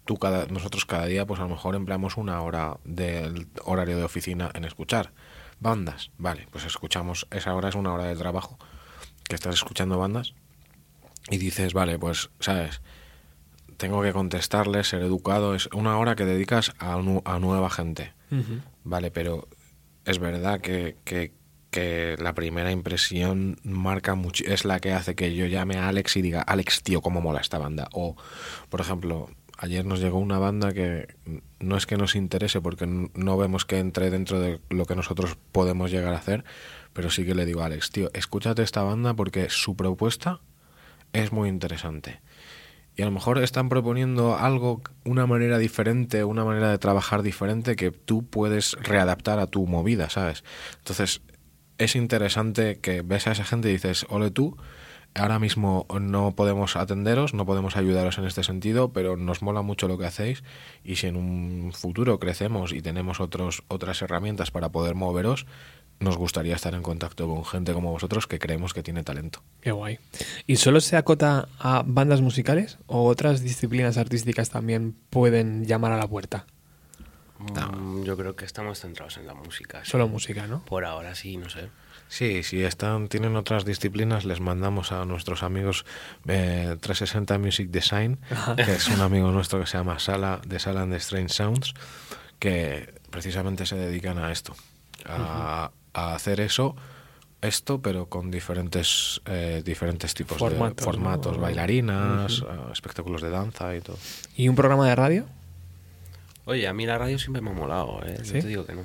tú cada, nosotros cada día pues a lo mejor empleamos una hora del horario de oficina en escuchar bandas. Vale, pues escuchamos, esa hora es una hora de trabajo que estás escuchando bandas y dices, vale, pues, ¿sabes? Tengo que contestarles, ser educado, es una hora que dedicas a, nu- a nueva gente. Vale, pero es verdad que, que, que la primera impresión marca mucho, es la que hace que yo llame a Alex y diga, Alex, tío, cómo mola esta banda. O, por ejemplo, ayer nos llegó una banda que no es que nos interese porque no vemos que entre dentro de lo que nosotros podemos llegar a hacer, pero sí que le digo a Alex, tío, escúchate esta banda porque su propuesta es muy interesante. Y a lo mejor están proponiendo algo, una manera diferente, una manera de trabajar diferente que tú puedes readaptar a tu movida, ¿sabes? Entonces, es interesante que ves a esa gente y dices, ole tú, ahora mismo no podemos atenderos, no podemos ayudaros en este sentido, pero nos mola mucho lo que hacéis y si en un futuro crecemos y tenemos otros, otras herramientas para poder moveros, nos gustaría estar en contacto con gente como vosotros que creemos que tiene talento. Qué guay. ¿Y solo se acota a bandas musicales o otras disciplinas artísticas también pueden llamar a la puerta? Mm, Yo creo que estamos centrados en la música. sí. Solo música, ¿no? Por ahora sí, no sé. Sí, si están, tienen otras disciplinas, les mandamos a nuestros amigos eh, 360 Music Design, que es un amigo nuestro que se llama Sala, de Sala and the Strange Sounds, que precisamente se dedican a esto, a, a hacer eso, esto, pero con diferentes, eh, diferentes tipos Formatos, de formatos, ¿no? bailarinas, eh, espectáculos de danza y todo. ¿Y un programa de radio? Oye, a mí la radio siempre me ha molado, ¿eh? ¿Sí? No te digo que no.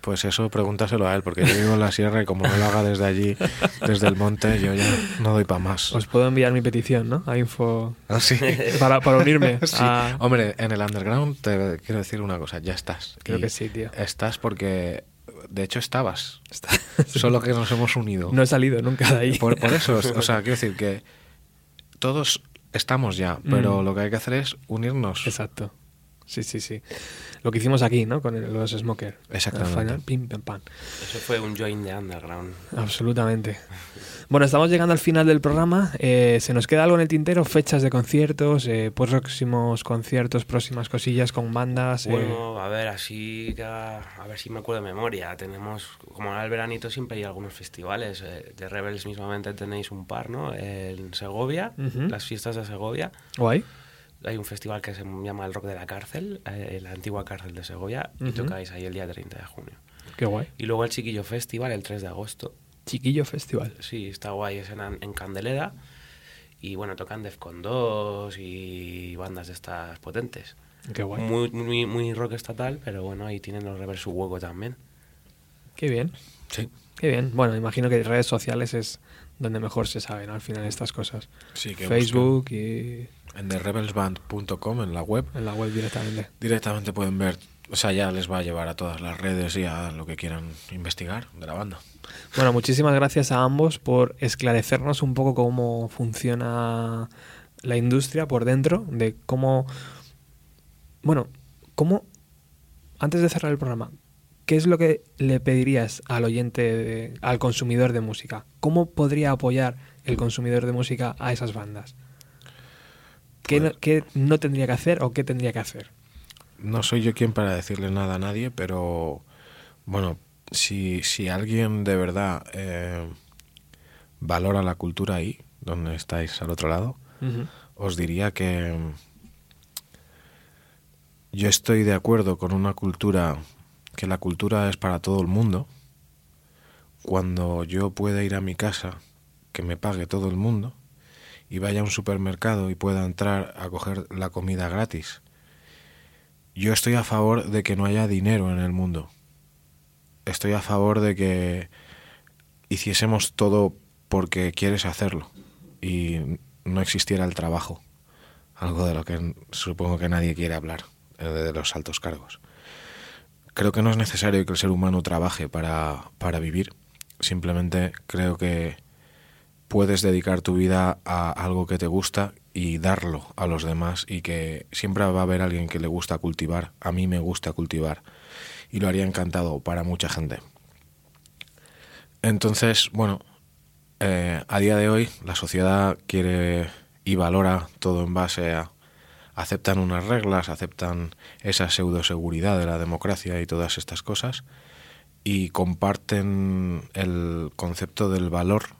Pues eso pregúntaselo a él, porque yo vivo en la sierra y como no lo haga desde allí, desde el monte, yo ya no doy para más. Os puedo enviar mi petición, ¿no? A info Ah, sí. para, para unirme. Sí. a- Hombre, en el underground te quiero decir una cosa, ya estás. Creo Y que sí, tío. Estás porque de hecho estabas. Solo que nos hemos unido. No he salido nunca de ahí. Por, por eso, o sea, quiero decir que todos estamos ya, pero Mm. lo que hay que hacer es unirnos. Exacto. Sí, sí, sí. Lo que hicimos aquí, ¿no? Con el- los Smoker. Exactamente. Al final, pim, pam, pam. Eso fue un join de underground. Absolutamente. Bueno, estamos llegando al final del programa. Eh, ¿Se nos queda algo en el tintero? Fechas de conciertos, eh, próximos conciertos, próximas cosillas con bandas. eh, Bueno, a ver, así que a, ver si me acuerdo de memoria. Tenemos, como ahora el veranito siempre hay algunos festivales. eh, de Rebels mismamente tenéis un par, ¿no? En Segovia, las fiestas de Segovia. Guay. Hay un festival que se llama el Rock de la Cárcel, eh, la antigua cárcel de Segovia, y tocáis ahí el día 30 de junio. Qué guay. Y luego el Chiquillo Festival, el 3 de agosto. Chiquillo Festival. Sí, está guay, es en, en Candelera. Y bueno, tocan Defcon 2 y bandas de estas potentes. Qué guay. Muy, muy, muy rock estatal, pero bueno, ahí tienen los Rebels su hueco también. Qué bien. Sí. Qué bien. Bueno, imagino que redes sociales es donde mejor se saben al final estas cosas. Sí, que Facebook y En therebelsband.com, en la web, en la web directamente. directamente pueden ver, o sea, ya les va a llevar a todas las redes y a lo que quieran investigar de la banda. Bueno, muchísimas gracias a ambos por esclarecernos un poco cómo funciona la industria por dentro, de cómo... Bueno, cómo... Antes de cerrar el programa, ¿qué es lo que le pedirías al oyente, de- al consumidor de música? ¿Cómo podría apoyar el consumidor de música a esas bandas? ¿Qué, no, qué no tendría que hacer o qué tendría que hacer? No soy yo quien para decirle nada a nadie, pero bueno, si, si alguien de verdad eh, valora la cultura ahí, donde estáis al otro lado, os diría que yo estoy de acuerdo con una cultura, que la cultura es para todo el mundo. Cuando yo pueda ir a mi casa, que me pague todo el mundo, y vaya a un supermercado y pueda entrar a coger la comida gratis. Yo estoy a favor de que no haya dinero en el mundo. Estoy a favor de que hiciésemos todo porque quieres hacerlo y no existiera el trabajo. Algo de lo que supongo que nadie quiere hablar, eh, de los altos cargos. Creo que no es necesario que el ser humano trabaje para, para vivir. Simplemente creo que puedes dedicar tu vida a algo que te gusta y darlo a los demás y que siempre va a haber alguien que le gusta cultivar. A mí me gusta cultivar y lo haría encantado para mucha gente. Entonces, bueno, eh, a día de hoy la sociedad quiere y valora todo en base a aceptan unas reglas, aceptan esa pseudoseguridad de la democracia y todas estas cosas y comparten el concepto del valor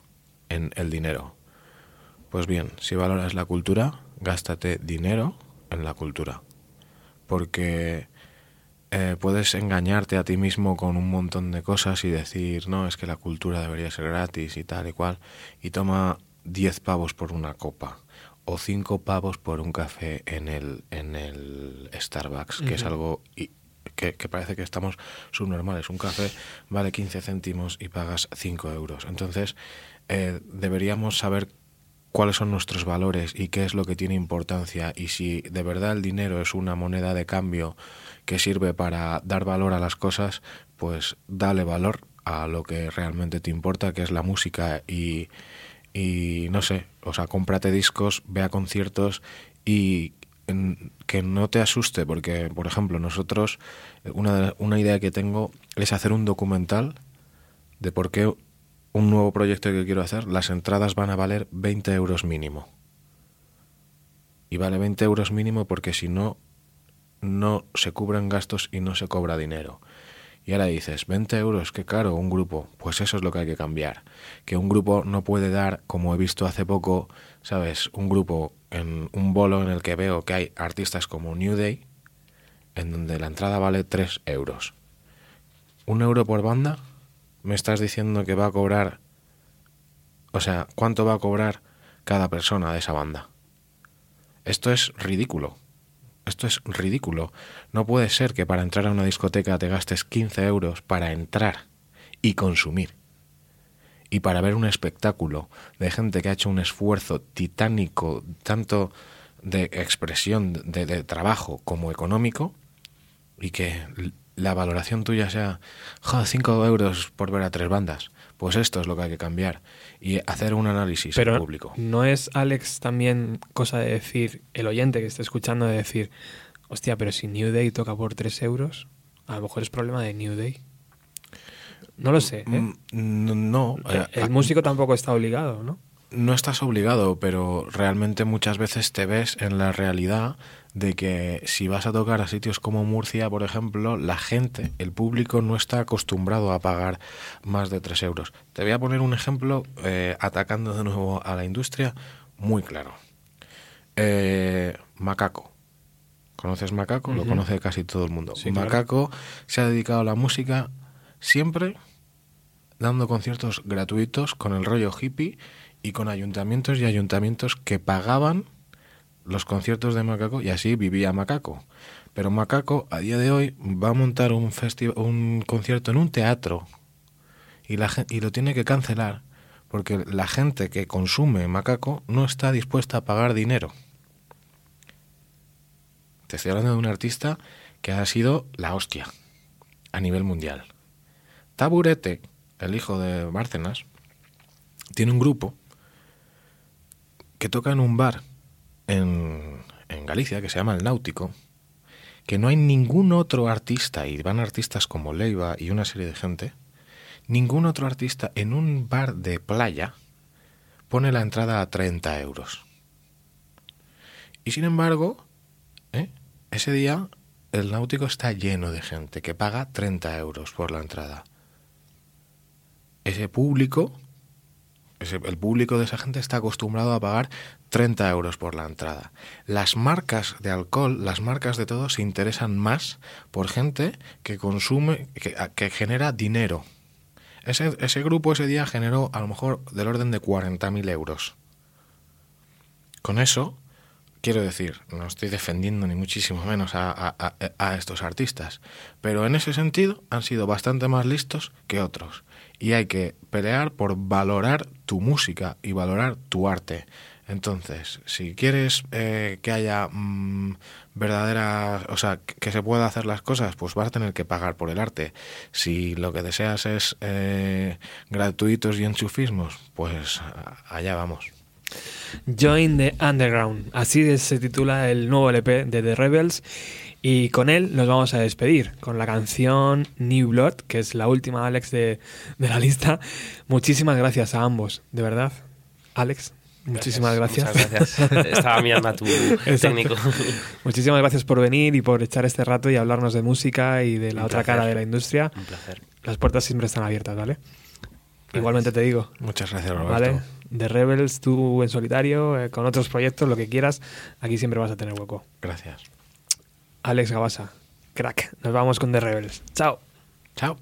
en el dinero. Pues bien, si valoras la cultura, gástate dinero en la cultura. Porque eh, puedes engañarte a ti mismo con un montón de cosas y decir, no, es que la cultura debería ser gratis y tal y cual, y toma 10 pavos por una copa o 5 pavos por un café en el, en el Starbucks, que es algo que, que parece que estamos subnormales. Un café vale 15 céntimos y pagas 5 euros. Entonces, eh, deberíamos saber cuáles son nuestros valores y qué es lo que tiene importancia. Y si de verdad el dinero es una moneda de cambio que sirve para dar valor a las cosas, pues dale valor a lo que realmente te importa, que es la música. Y, y no sé, o sea, cómprate discos, ve a conciertos y en- que no te asuste, porque, por ejemplo, nosotros, una, de- una idea que tengo es hacer un documental de por qué un nuevo proyecto que quiero hacer, las entradas van a valer 20 euros mínimo. Y vale 20 euros mínimo porque si no, no se cubren gastos y no se cobra dinero. Y ahora dices, 20 euros, qué caro, un grupo. Pues eso es lo que hay que cambiar. Que un grupo no puede dar, como he visto hace poco, ¿sabes? Un grupo en un bolo en el que veo que hay artistas como New Day, en donde la entrada vale 3 euros. ¿Un euro por banda? ¿Me estás diciendo que va a cobrar... O sea, ¿cuánto va a cobrar cada persona de esa banda? Esto es ridículo. Esto es ridículo. No puede ser que para entrar a una discoteca te gastes 15 euros para entrar y consumir. Y para ver un espectáculo de gente que ha hecho un esfuerzo titánico, tanto de expresión, de, trabajo como económico, y que la valoración tuya sea, joder, 5 euros por ver a tres bandas. Pues esto es lo que hay que cambiar y hacer un análisis Pero público. no es, Alex, también cosa de decir, el oyente que esté escuchando, de decir, hostia, pero si New Day toca por 3 euros, a lo mejor es problema de New Day. No lo sé. ¿eh? Mm, n- No, eh, el músico tampoco está obligado, ¿no? No estás obligado, pero realmente muchas veces te ves en la realidad de que si vas a tocar a sitios como Murcia, por ejemplo, la gente, el público no está acostumbrado a pagar más de 3 euros. Te voy a poner un ejemplo eh, atacando de nuevo a la industria muy claro. Eh, Macaco. ¿Conoces Macaco? Lo conoce casi todo el mundo. Sí, claro. Macaco se ha dedicado a la música siempre dando conciertos gratuitos con el rollo hippie y con ayuntamientos y ayuntamientos que pagaban los conciertos de Macaco y así vivía Macaco. Pero Macaco a día de hoy va a montar un un concierto en un teatro y, la, y lo tiene que cancelar porque la gente que consume Macaco no está dispuesta a pagar dinero. Te estoy hablando de un artista que ha sido la hostia a nivel mundial. Taburete, el hijo de Bárcenas, tiene un grupo que toca en un bar en, en Galicia que se llama El Náutico, que no hay ningún otro artista, y van artistas como Leiva y una serie de gente, ningún otro artista en un bar de playa pone la entrada a 30 euros. Y sin embargo, ¿eh? ese día el náutico está lleno de gente que paga 30 euros por la entrada. Ese público, el público de esa gente está acostumbrado a pagar 30 euros por la entrada. Las marcas de alcohol, las marcas de todo, se interesan más por gente que consume, que, genera dinero. Ese, ese grupo ese día generó a lo mejor del orden de 40.000 euros. Con eso, quiero decir, no estoy defendiendo ni muchísimo menos a estos artistas, pero en ese sentido han sido bastante más listos que otros. Y hay que pelear por valorar tu música y valorar tu arte. Entonces, si quieres eh, que haya mm, verdadera, o sea, que se pueda hacer las cosas, pues vas a tener que pagar por el arte. Si lo que deseas es eh, gratuitos y enchufismos, pues allá vamos. Join the Underground. Así se titula el nuevo LP de The Rebels. Y con él nos vamos a despedir con la canción New Blood, que es la última, Alex, de, de la lista. Muchísimas gracias a ambos, de verdad. Alex, muchísimas gracias. Muchas gracias. Estaba mirando a tu técnico. Muchísimas gracias por venir y por echar este rato y hablarnos de música y de la Un otra placer. cara de la industria. Un placer. Las puertas siempre están abiertas, ¿vale? Igualmente te digo, Muchas gracias, Roberto. ¿vale? De Rebels, tú en solitario, eh, con otros proyectos, lo que quieras, aquí siempre vas a tener hueco. Gracias. Alex Gabasa. Crack. Nos vamos con The Rebels. Chao. Chao.